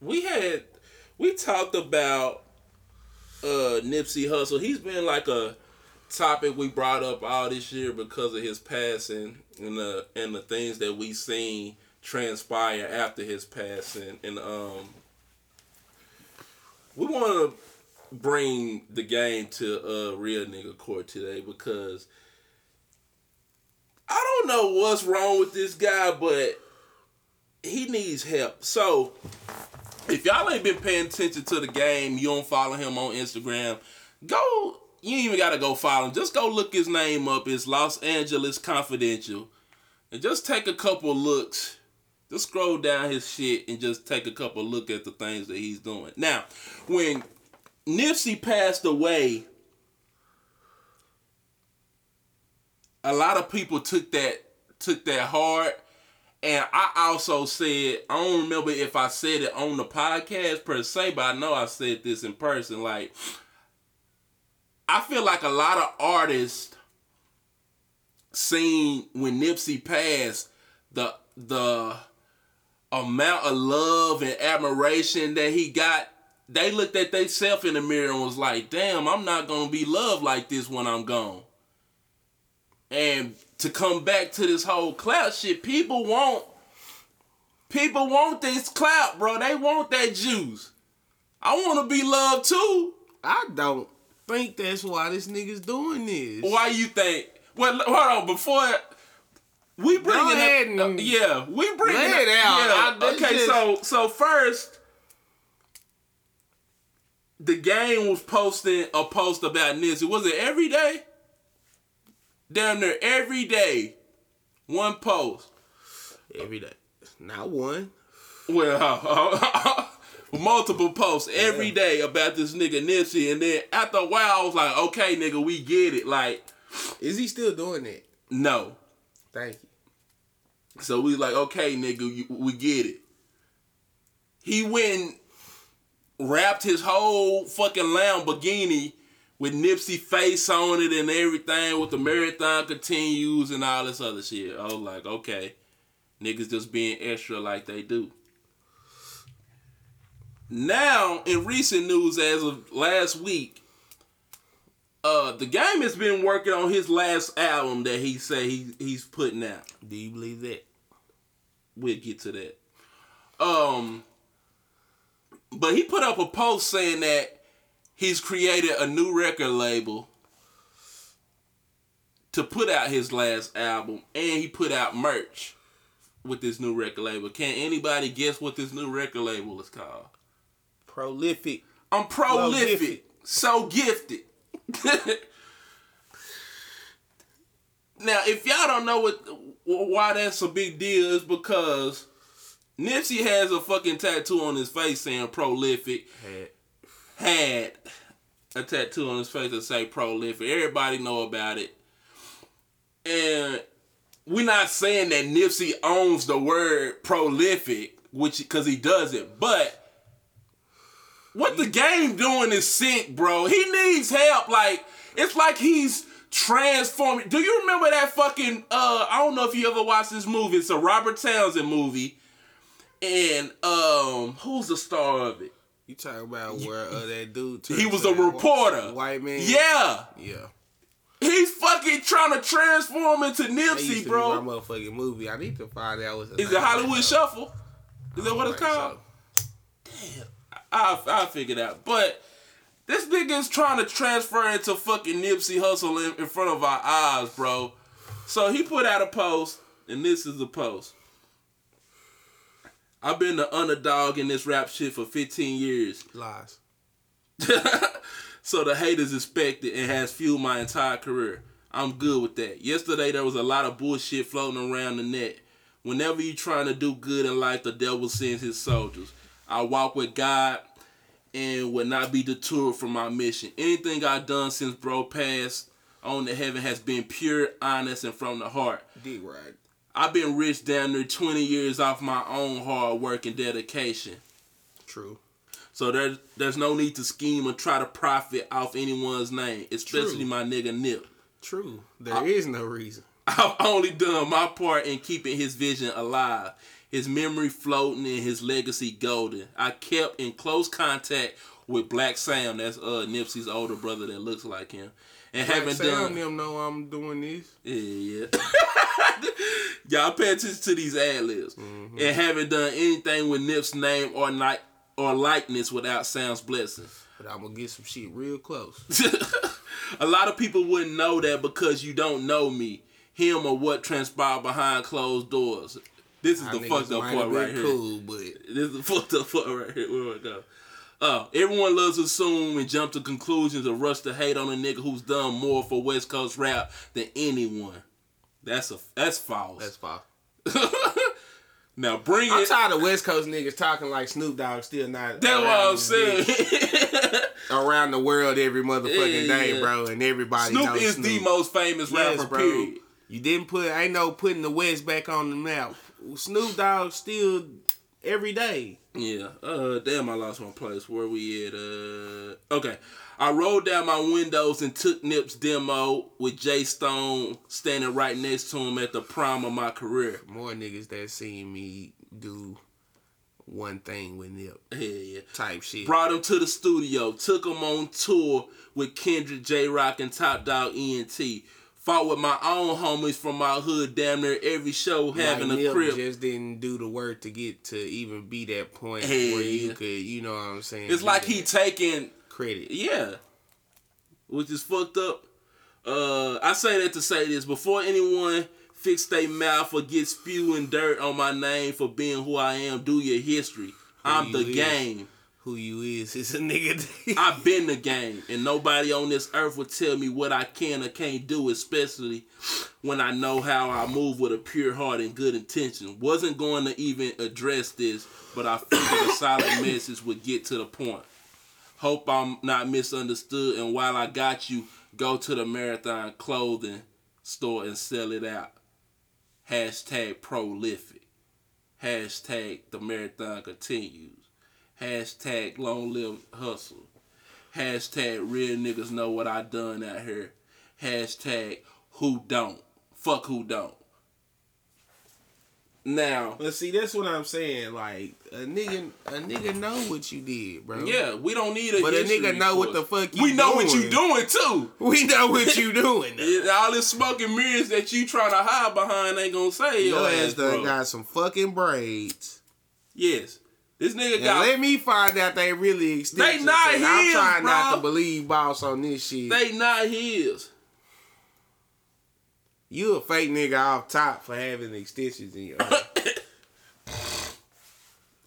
S4: we had we talked about uh Nipsey Hussle. He's been like a topic we brought up all this year because of his passing and the and the things that we seen transpire after his passing and um we want to bring the game to uh real nigga court today because I don't know what's wrong with this guy, but he needs help. So if y'all ain't been paying attention to the game, you don't follow him on Instagram, go you even gotta go follow him. Just go look his name up. It's Los Angeles Confidential. And just take a couple looks. Just scroll down his shit and just take a couple look at the things that he's doing. Now, when Nipsey passed away, a lot of people took that took that hard. And I also said, I don't remember if I said it on the podcast per se, but I know I said this in person. Like, I feel like a lot of artists seen when Nipsey passed the the amount of love and admiration that he got. They looked at themselves in the mirror and was like, "Damn, I'm not gonna be loved like this when I'm gone." And to come back to this whole clout shit, people want people want this clout, bro. They want that juice. I want to be loved too.
S5: I don't think that's why this nigga's doing this.
S4: Why you think? Well, hold on. Before we bring
S5: Go
S4: it,
S5: and
S4: uh, yeah, we bring it,
S5: it out.
S4: Yeah.
S5: I-
S4: okay,
S5: just-
S4: so so first, the game was posting a post about Nipsey. Was it every day? Down there every day, one post.
S5: Every day. Not one.
S4: Well, multiple posts every day about this nigga Nipsey, and then after a while, I was like, okay, nigga, we get it. Like,
S5: Is he still doing it?
S4: no.
S5: Thank you.
S4: So we like, okay, nigga, we get it. He went wrapped his whole fucking Lamborghini with Nipsey face on it and everything with the marathon continues and all this other shit. I was like, okay, niggas just being extra like they do. Now, in recent news, as of last week, uh, the game has been working on his last album that he say he, he's putting out.
S5: Do you believe that?
S4: We'll get to that. Um, but he put up a post saying that he's created a new record label to put out his last album, and he put out merch with this new record label. Can anybody guess what this new record label is called?
S5: Prolific.
S4: I'm prolific,
S5: gifted.
S4: so gifted. now, if y'all don't know what why that's a big deal, is because Nipsey has a fucking tattoo on his face saying prolific.
S5: Had
S4: a tattoo on his face that say prolific. Everybody know about it, and we're not saying that Nipsey owns the word prolific, which because he doesn't, but what the game doing is sick, bro. He needs help. Like it's like he's transforming. Do you remember that fucking? Uh, I don't know if you ever watched this movie. It's a Robert Townsend movie, and um, who's the star of it?
S5: You talking about where uh, that dude?
S4: Took.
S5: He
S4: was a reporter.
S5: White man.
S4: Yeah,
S5: Yeah.
S4: he's fucking trying to transform into Nipsey, bro.
S5: my motherfucking movie. I need to find out what's.
S4: Is it Hollywood Shuffle? Is that what it's called? Damn. I I figured out. But this nigga is trying to transfer into fucking Nipsey Hussle in, in front of our eyes, bro. So he put out a post, and this is the post. I've been the underdog in this rap shit for 15 years.
S5: Lies.
S4: so the haters expect it and has fueled my entire career. I'm good with that. Yesterday there was a lot of bullshit floating around the net. Whenever you're trying to do good in life, the devil sends his soldiers. I walk with God and will not be deterred from my mission. Anything I've done since bro passed on to heaven has been pure, honest, and from the heart.
S5: Dick ride.
S4: I've been rich down there 20 years off my own hard work and dedication.
S5: True.
S4: So there's there's no need to scheme or try to profit off anyone's name, especially
S5: True.
S4: my nigga Nip.
S5: True. There is no reason.
S4: I've only done my part in keeping his vision alive, his memory floating, and his legacy golden. I kept in close contact with Blacc Sam, that's uh Nipsey's older brother that looks like him, and
S5: Like,
S4: haven't
S5: Sam
S4: done.
S5: them know I'm doing this.
S4: Yeah, yeah. Y'all pay attention to these ad libs.
S5: Mm-hmm.
S4: And haven't done anything with Nip's name or like or likeness without Sam's blessing.
S5: But I'm gonna get some shit real close.
S4: a lot of people wouldn't know that because you don't know me, him, or what transpired behind closed doors. This is
S5: Our
S4: the fucked up part right here.
S5: Cool, but
S4: This is the fucked up part right here. Where we go? Oh, everyone loves to assume and jump to conclusions or rush to hate on a nigga who's done more for West Coast rap than anyone. That's a that's false.
S5: that's fine.
S4: now bring
S5: I'm
S4: it.
S5: tired of West Coast niggas talking like Snoop Dogg still not.
S4: That's what I'm saying.
S5: Around the world every motherfucking
S4: Yeah,
S5: day,
S4: yeah.
S5: bro, and everybody knows
S4: Snoop
S5: knows
S4: is
S5: Snoop.
S4: the most famous
S5: Yes,
S4: rapper.
S5: bro.
S4: Period.
S5: You didn't put ain't no putting the West back on the map. Snoop Dogg still every day.
S4: Yeah. Uh damn I lost my place. Where we at? Uh okay. I rolled down my windows and took Nip's demo with J Stone standing right next to him at the prime of my career.
S5: More niggas that seen me do one thing with Nip
S4: Yeah, yeah.
S5: type shit.
S4: Brought him to the studio, took him on tour with Kendrick, Jay Rock, and Top Dawg ENT. Fought with my own homies from my hood damn near every show having
S5: like
S4: a crib.
S5: just didn't do the work to get to even be that point
S4: Hell
S5: where you could, you know what I'm saying?
S4: It's like he taking
S5: credit.
S4: Yeah. Which is fucked up. Uh I say that to say this. Before anyone fix their mouth or get spewing dirt on my name for being who I am, do your history. I'm the game.
S5: Who you is is a nigga.
S4: I've been the game, and nobody on this earth will tell me what I can or can't do, especially when I know how I move with a pure heart and good intention. Wasn't going to even address this, but I figured a solid message would get to the point. Hope I'm not misunderstood, and while I got you, go to the Marathon clothing store and sell it out. Hashtag prolific. Hashtag the marathon continues. Hashtag long live hustle. Hashtag real niggas know what I done out here. Hashtag who don't. Fuck who don't. Now,
S5: But see, that's what I'm saying. Like a nigga, a nigga know what you did, bro.
S4: yeah, we don't need a
S5: But a nigga know what the fuck you
S4: We know what you
S5: doing.
S4: doing too.
S5: we know what you doing.
S4: All this smoking mirrors that you trying to hide behind ain't gonna say
S5: Your
S4: your
S5: ass
S4: ass,
S5: done
S4: bro.
S5: got some fucking braids.
S4: Yes, this nigga
S5: And
S4: got.
S5: let me find out they really extensions.
S4: They not
S5: and I'm
S4: his,
S5: trying not to believe boss on this shit.
S4: They not his.
S5: you a fake nigga off top for having extensions in your.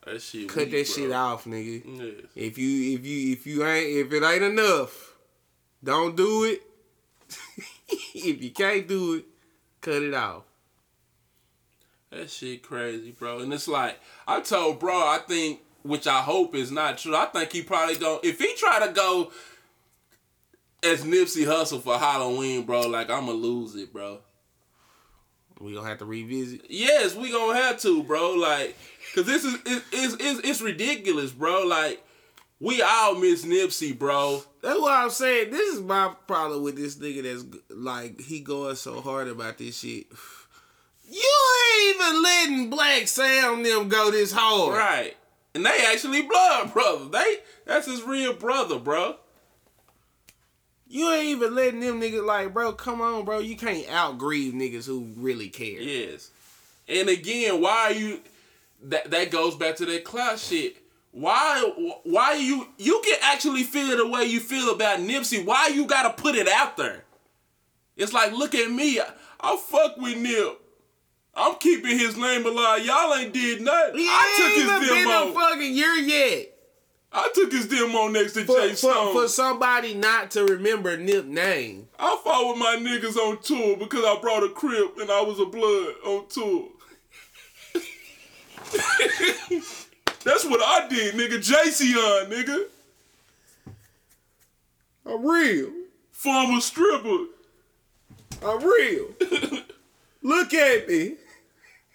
S4: That shit.
S5: Cut
S4: weak,
S5: that shit off, nigga.
S4: Yes.
S5: If you if you if you ain't if it ain't enough, don't do it. if you can't do it, cut it off.
S4: That shit crazy, bro. And it's like I told bro, I think, which I hope is not true. I think he probably go if he try to go as Nipsey Hussle for Halloween, bro. Like I'ma lose it, bro.
S5: We gonna have to revisit.
S4: Yes, we gonna have to, bro. Like, cause this is it, it's, it's it's ridiculous, bro. Like, we all miss Nipsey, bro.
S5: That's what I'm saying. This is my problem with this nigga that's like he going so hard about this shit. You ain't even letting Blacc Sam them go this hard.
S4: Right. And they actually blood brother. They that's his real brother, bro.
S5: You ain't even letting them niggas like, bro, come on, bro. You can't outgrieve niggas who really care.
S4: Yes. And again, why are you that that goes back to that class shit. Why why you you can actually feel the way you feel about Nipsey. Why you gotta put it out there? It's like look at me. I, I fuck with Nip. I'm keeping his name alive. Y'all ain't did nothing. I took his
S5: been a
S4: demo.
S5: fucking year yet.
S4: I took his demo next to
S5: For, J
S4: Stone.
S5: for somebody not to remember Nip name.
S4: I fought with my niggas on tour because I brought a crib and I was a blood on tour. That's what I did, nigga. JC on, nigga.
S5: I'm real.
S4: Former stripper.
S5: I'm real. Look at me.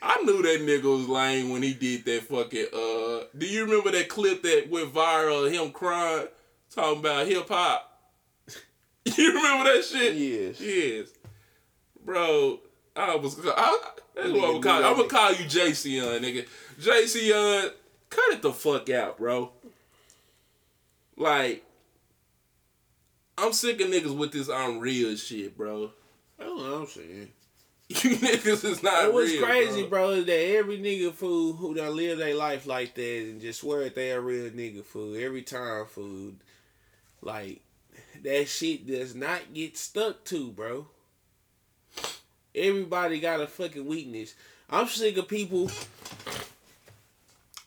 S4: I knew that nigga was lame when he did that fucking uh do you remember that clip that went viral of him crying talking about hip hop? You remember that shit?
S5: Yes.
S4: Yes. Bro, I was I, that's what I'm call I'm gonna call you JC Young, nigga. JC Young, cut it the fuck out, bro. Like I'm sick of niggas with this unreal shit, bro.
S5: That's what I'm saying.
S4: You niggas is not
S5: what's
S4: real,
S5: crazy,
S4: bro.
S5: bro. is that every nigga fool who done live their life like that and just swear that they a real nigga fool every time food. like that shit does not get stuck to, bro. Everybody got a fucking weakness. I'm sick of people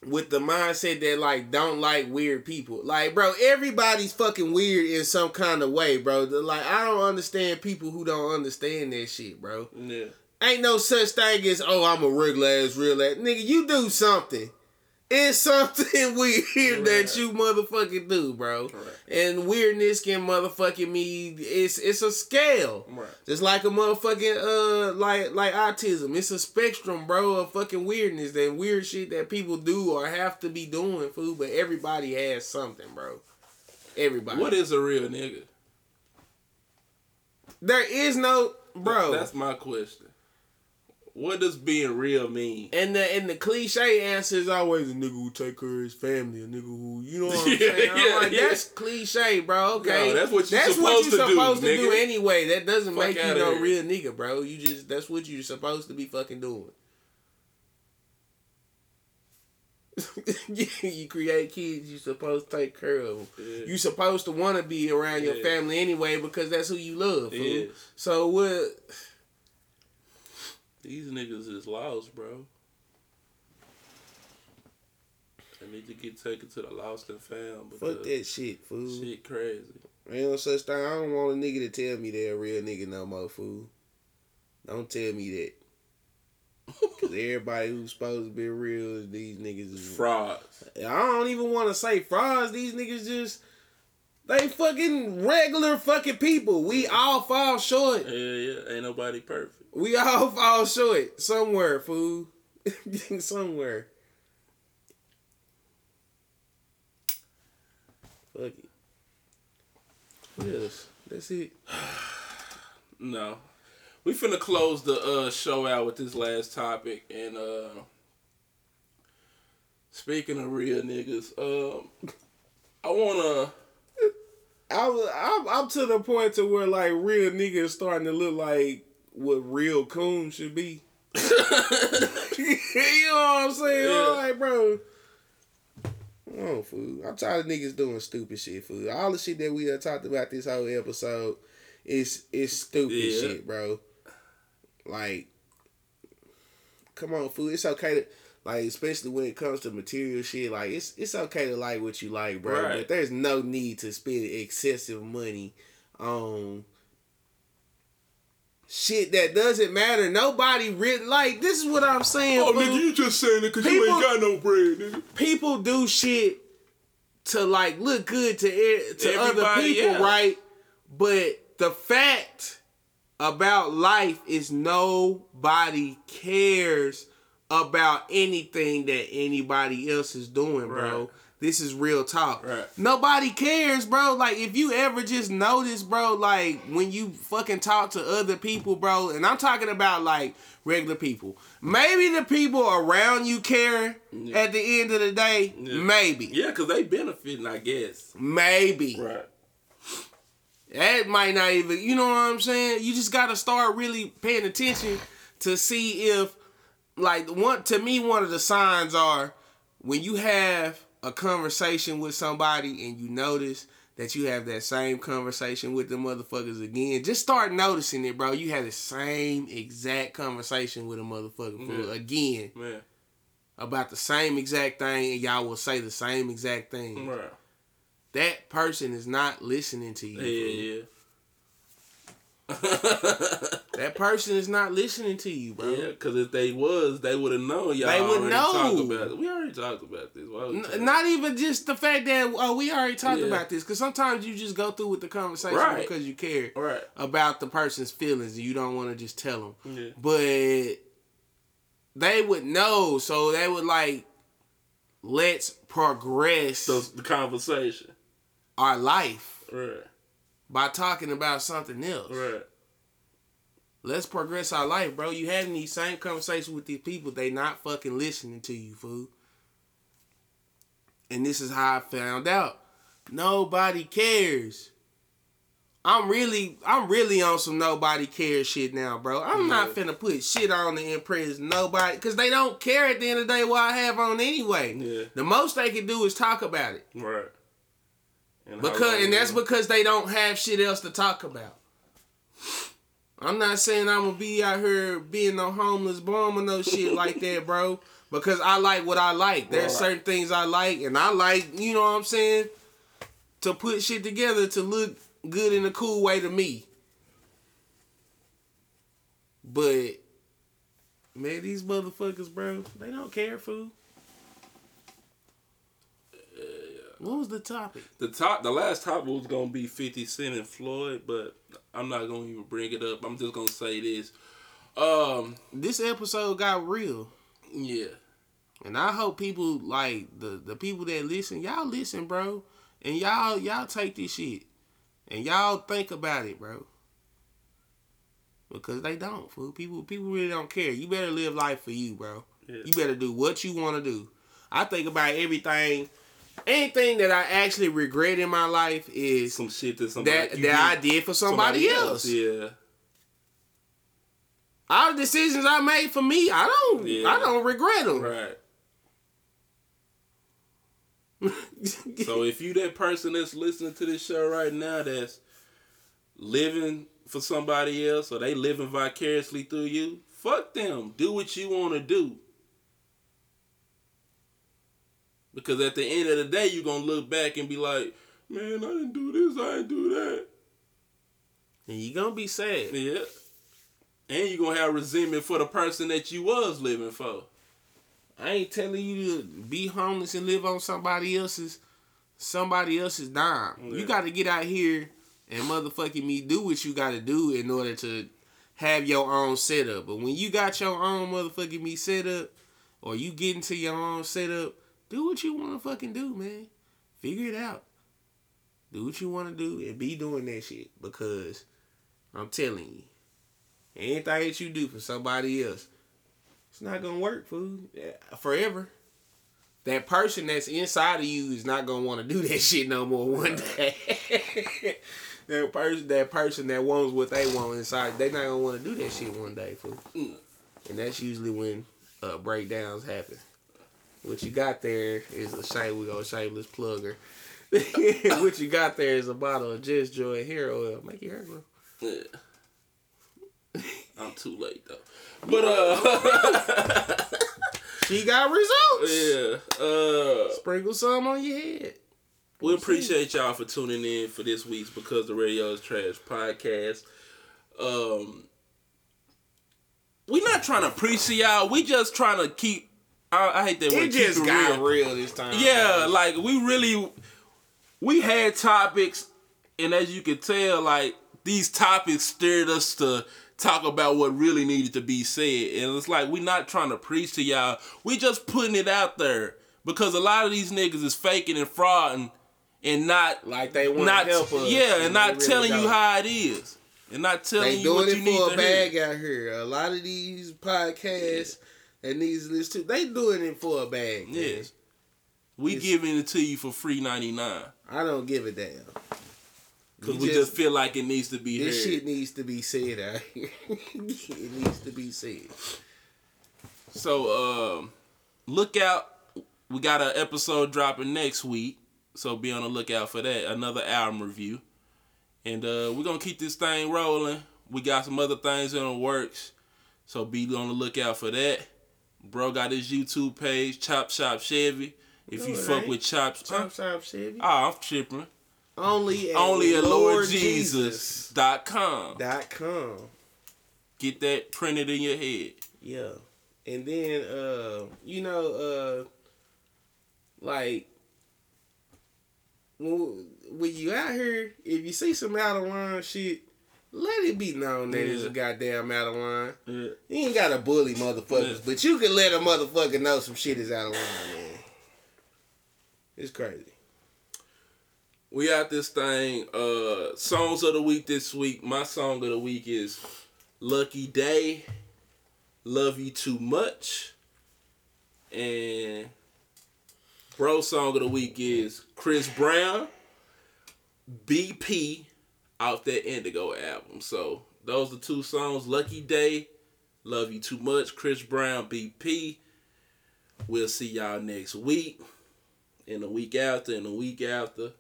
S5: with the mindset that like don't like weird people. Like, bro, everybody's fucking weird in some kind of way, bro. Like, I don't understand people who don't understand that shit, bro.
S4: Yeah.
S5: Ain't no such thing as oh I'm a regular ass real ass nigga. You do something. It's something weird that you motherfucking do, bro.
S4: Right.
S5: And weirdness can motherfucking me. It's it's a scale.
S4: Right.
S5: Just like a motherfucking uh like like autism. It's a spectrum, bro, of fucking weirdness and weird shit that people do or have to be doing, fool. But everybody has something, bro. Everybody.
S4: What is a real nigga?
S5: there is no bro.
S4: That's my question. What does being real mean?
S5: And the and the cliche answer is always a nigga who take care of his family, a nigga who you know what I'm
S4: Yeah,
S5: saying. I'm
S4: yeah,
S5: like,
S4: yeah.
S5: that's cliche, bro. Okay,
S4: No, that's what you
S5: that's
S4: supposed
S5: what
S4: to
S5: you
S4: do,
S5: supposed to do
S4: nigga.
S5: anyway. That doesn't
S4: Fuck
S5: make you no
S4: here.
S5: real nigga, bro. You just that's what you're supposed to be fucking doing. you create kids, you supposed to take care of them.
S4: Yeah.
S5: You supposed to want to be around your family anyway because that's who you love. So what?
S4: These niggas is lost, bro. I need to get taken to the lost and found.
S5: Fuck that shit, fool.
S4: Shit crazy.
S5: Ain't no such thing. I don't want a nigga to tell me they're a real nigga no more, fool. Don't tell me that. Cause everybody who's supposed to be real, is these niggas is
S4: Frauds.
S5: I don't even want to say frauds. These niggas just they fucking regular fucking people. We all fall short.
S4: Yeah, yeah. Ain't nobody perfect.
S5: We all fall short somewhere, fool. somewhere. Fuck it. What else? That's it.
S4: No. We finna close the uh, show out with this last topic and uh speaking of real niggas, um I wanna
S5: I was, I'm, I'm to the point to where like real niggas starting to look like what real coon should be. you know what I'm saying?
S4: Yeah.
S5: I'm like, bro. Oh, fool. I'm tired of niggas doing stupid shit, fool. All the shit that we have talked about this whole episode is is stupid
S4: Yeah.
S5: shit, bro. Like, come on, fool. It's okay to like, especially when it comes to material shit. Like, it's it's okay to like what you like, bro.
S4: Right.
S5: But there's no need to spend excessive money on shit that doesn't matter. Nobody really like. This is what I'm saying.
S4: Oh nigga, you just saying it cause you ain't got no bread, nigga.
S5: people do shit to like look good to to other people,
S4: else.
S5: right? But the fact about life is nobody cares about anything that anybody else is doing, bro.
S4: Right.
S5: This is real talk.
S4: Right.
S5: Nobody cares, bro. Like if you ever just notice, bro, like when you fucking talk to other people, bro, and I'm talking about like regular people. Maybe the people around you care at the end of the day.
S4: Yeah.
S5: Maybe.
S4: Yeah, cause they benefiting, I guess.
S5: Maybe.
S4: Right.
S5: That might not even, you know what I'm saying? You just got to start really paying attention to see if, like, one to me, one of the signs are when you have a conversation with somebody and you notice that you have that same conversation with the motherfuckers again. Just start noticing it, bro. You had the same exact conversation with a motherfucker
S4: Yeah.
S5: again
S4: Man.
S5: about the same exact thing, and y'all will say the same exact thing.
S4: Right.
S5: That person is not listening to you.
S4: Yeah, yeah.
S5: That person is not listening to you, bro.
S4: Yeah, because if they was, they would have known y'all.
S5: They would
S4: already
S5: know.
S4: Talked about it. We already talked about this. Why would we talk-
S5: N- not even just the fact that oh we already talked
S4: Yeah.
S5: about this because sometimes you just go through with the conversation
S4: Right.
S5: because you care
S4: Right.
S5: about the person's feelings and you don't want to just tell them.
S4: Yeah.
S5: But they would know, so they would like let's progress
S4: So the conversation.
S5: our life
S4: Right.
S5: By talking about something else.
S4: Right.
S5: Let's progress our life, bro. You having these same conversations with these people, they not fucking listening to you, fool. And this is how I found out. Nobody cares. I'm really, I'm really on some nobody cares shit now, bro. I'm not finna put shit on to impress nobody, cause they don't care at the end of the day what I have on anyway.
S4: Yeah.
S5: The most they can do is talk about it,
S4: Right. And
S5: because and that's because they don't have shit else to talk about. I'm not saying I'm gonna be out here being no homeless bum or no shit like that, bro. Because I like what I like. There's
S4: Right.
S5: certain things I like, and I like, you know what I'm saying, to put shit together to look good in a cool way to me. But man, these motherfuckers, bro, they don't care, fool. What was the topic?
S4: the top, the last topic was gonna be Fifty Cent and Floyd, but I'm not gonna even bring it up. I'm just gonna say this. Um.
S5: This episode got real.
S4: Yeah.
S5: And I hope people like the the people that listen, y'all listen, bro. And y'all y'all take this shit. And y'all think about it, bro. Because they don't, fool. People people really don't care. You better live life for you, bro.
S4: Yeah.
S5: You better do what you want to do. I think about everything anything that I actually regret in my life is
S4: Some shit that somebody
S5: that that I
S4: did
S5: did for somebody, else.
S4: Yeah.
S5: All the decisions I made for me, I don't
S4: Yeah.
S5: I don't regret them.
S4: Right. So if you that person that's listening to this show right now that's living for somebody else or they living vicariously through you, fuck them. Do what you want to do. Because at the end of the day, you're gonna look back and be like, man, I didn't do this, I didn't do that.
S5: And you're gonna be sad.
S4: Yeah. And you're gonna have resentment for the person that you was living for.
S5: I ain't telling you to be homeless and live on somebody else's somebody else's dime.
S4: Yeah.
S5: You got to get out here and motherfucking me do what you got to do in order to have your own setup. But when you got your own motherfucking me set up, or you get into your own setup, do what you want to fucking do, man. Figure it out. Do what you want to do and be doing that shit because I'm telling you, anything that you do for somebody else, it's not gonna work, fool. Forever. That person that's inside of you is not gonna want to do that shit no more one day. that person, that person that wants what they want inside, they not gonna want to do that shit one day, fool. And that's usually when uh, breakdowns happen. What you got there is a shame. We go shameless plugger. what you got there is a bottle of Just Joy hair oil. Make your hair grow.
S4: Yeah. I'm too late though. But uh
S5: She got results.
S4: yeah. Uh
S5: Sprinkle some on your head.
S4: we appreciate y'all for tuning in for this week's Because the Radio is Trash podcast. Um we're not trying to preach to y'all. We just trying to keep I, I hate that word.
S5: It just got
S4: real.
S5: real this time.
S4: Yeah, like we really we had topics and as you can tell, like these topics stirred us to talk about what really needed to be said. And it's like we're not trying to preach to y'all. We just putting it out there. Because a lot of these niggas is faking and frauding and not
S5: like they want
S4: not
S5: to help us.
S4: yeah,
S5: and
S4: and not
S5: really
S4: telling you
S5: don't.
S4: how it is. And not telling
S5: They
S4: you
S5: doing
S4: what you
S5: it
S4: need
S5: for
S4: to
S5: a bag
S4: hear.
S5: out here. A lot of these podcasts and these lists too, they doing it for a bag. man.
S4: Yeah. We
S5: It's-
S4: giving it to you for free 99
S5: I don't give a damn.
S4: Cuz
S5: You
S4: we just feel like it needs to be
S5: this
S4: heard.
S5: shit needs to be said out here. it needs to be said.
S4: So um, look out. We got an episode dropping next week, so be on the lookout for that. Another album review, and uh, we're gonna keep this thing rolling. We got some other things in the works, so be on the lookout for that. Bro got his YouTube page, Chop Shop Chevy. If you
S5: No,
S4: fuck
S5: ain't.
S4: with Chop,
S5: Chop Shop Chevy.
S4: oh, I'm tripping.
S5: Only at
S4: Only at
S5: Lord Jesus
S4: LordJesus.com.
S5: dot com.
S4: Get that printed in your head.
S5: Yeah. And then uh you know uh like when, when you out here, if you see some out of line shit, let it be known that it's
S4: Yeah.
S5: a goddamn out of line.
S4: Yeah.
S5: You ain't gotta bully motherfuckers,
S4: Yeah.
S5: but you can let a motherfucker know some shit is out of line, man. It's crazy.
S4: We out this thing. Uh songs of the week this week. My song of the week is Lucky Daye. Love You Too Much. And bro song of the week is Chris Brown. BP off that Indigo album. So those are two songs. Lucky Daye. Love You Too Much. Chris Brown BP. We'll see y'all next week. And the week after and the week after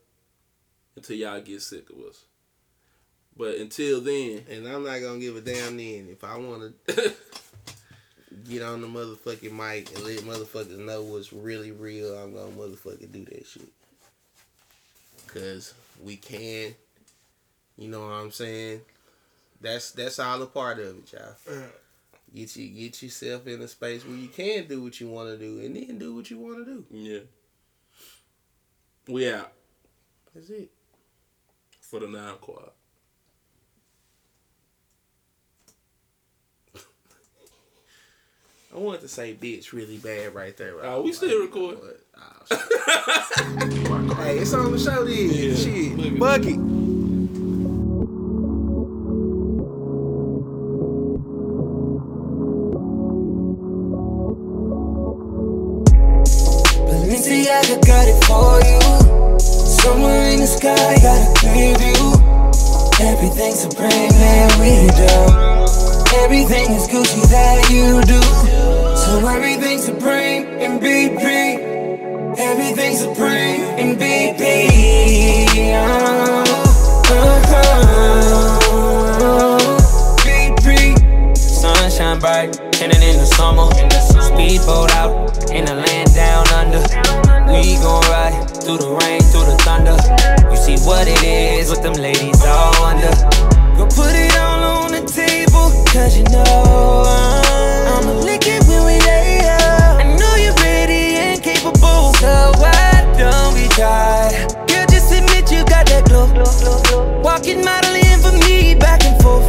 S4: until y'all get sick of us. But until then,
S5: And I'm not gonna give a damn then if I wanna get on the motherfucking mic and let motherfuckers know what's really real, I'm gonna motherfucking do that shit. Cause we can, you know what I'm saying? That's that's all a part of it, y'all. Get you get yourself in a space where you can do what you wanna do and then do what you wanna do.
S4: yeah. We out
S5: That's it.
S4: for the nine quad.
S5: I wanted to say bitch really bad right there. I
S4: Oh, we still
S5: like,
S4: recording.
S5: oh, hey, it's on the show then.
S4: Yeah,
S5: Shit. Bucket.
S3: Gucci that you do. So everything supreme in BP. Everything supreme in BP. Oh, oh, oh. BP.
S6: Sunshine bright, turning in the summer. Speedboat out in the land down under. We We gon' ride through the rain, through the thunder. You see what it is with them ladies all under. Go put it cause you know I'ma lick it when we lay up. I know you're ready and capable, so why don't we try? Girl, just admit you got that glow. Walking, modeling for me, back and forth.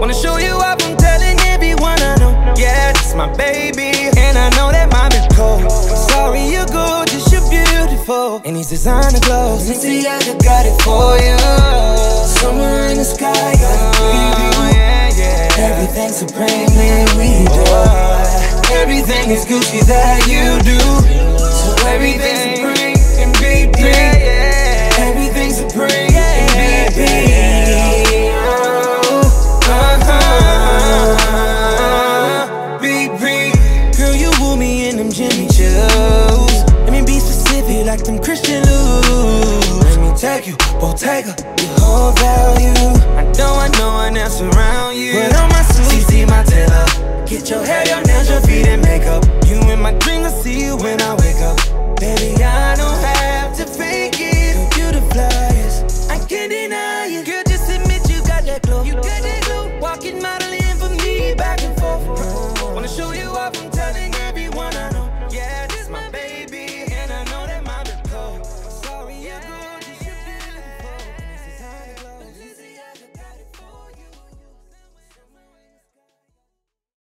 S6: Wanna show you off, I'm telling everyone I know. Yeah, that's my baby, and I know that mom is cold. Beautiful, and these designer clothes. And see, I got it for you. Somewhere in the sky, got a preview. Yeah, yeah. Everything supremely we do. Everything is Gucci that you do. So everything supreme and BP. Bottega, your whole value. I know I know one else around you. Put on my suit, see my tailor. Get your hair, your nails, your feet, and makeup. You in my dreams,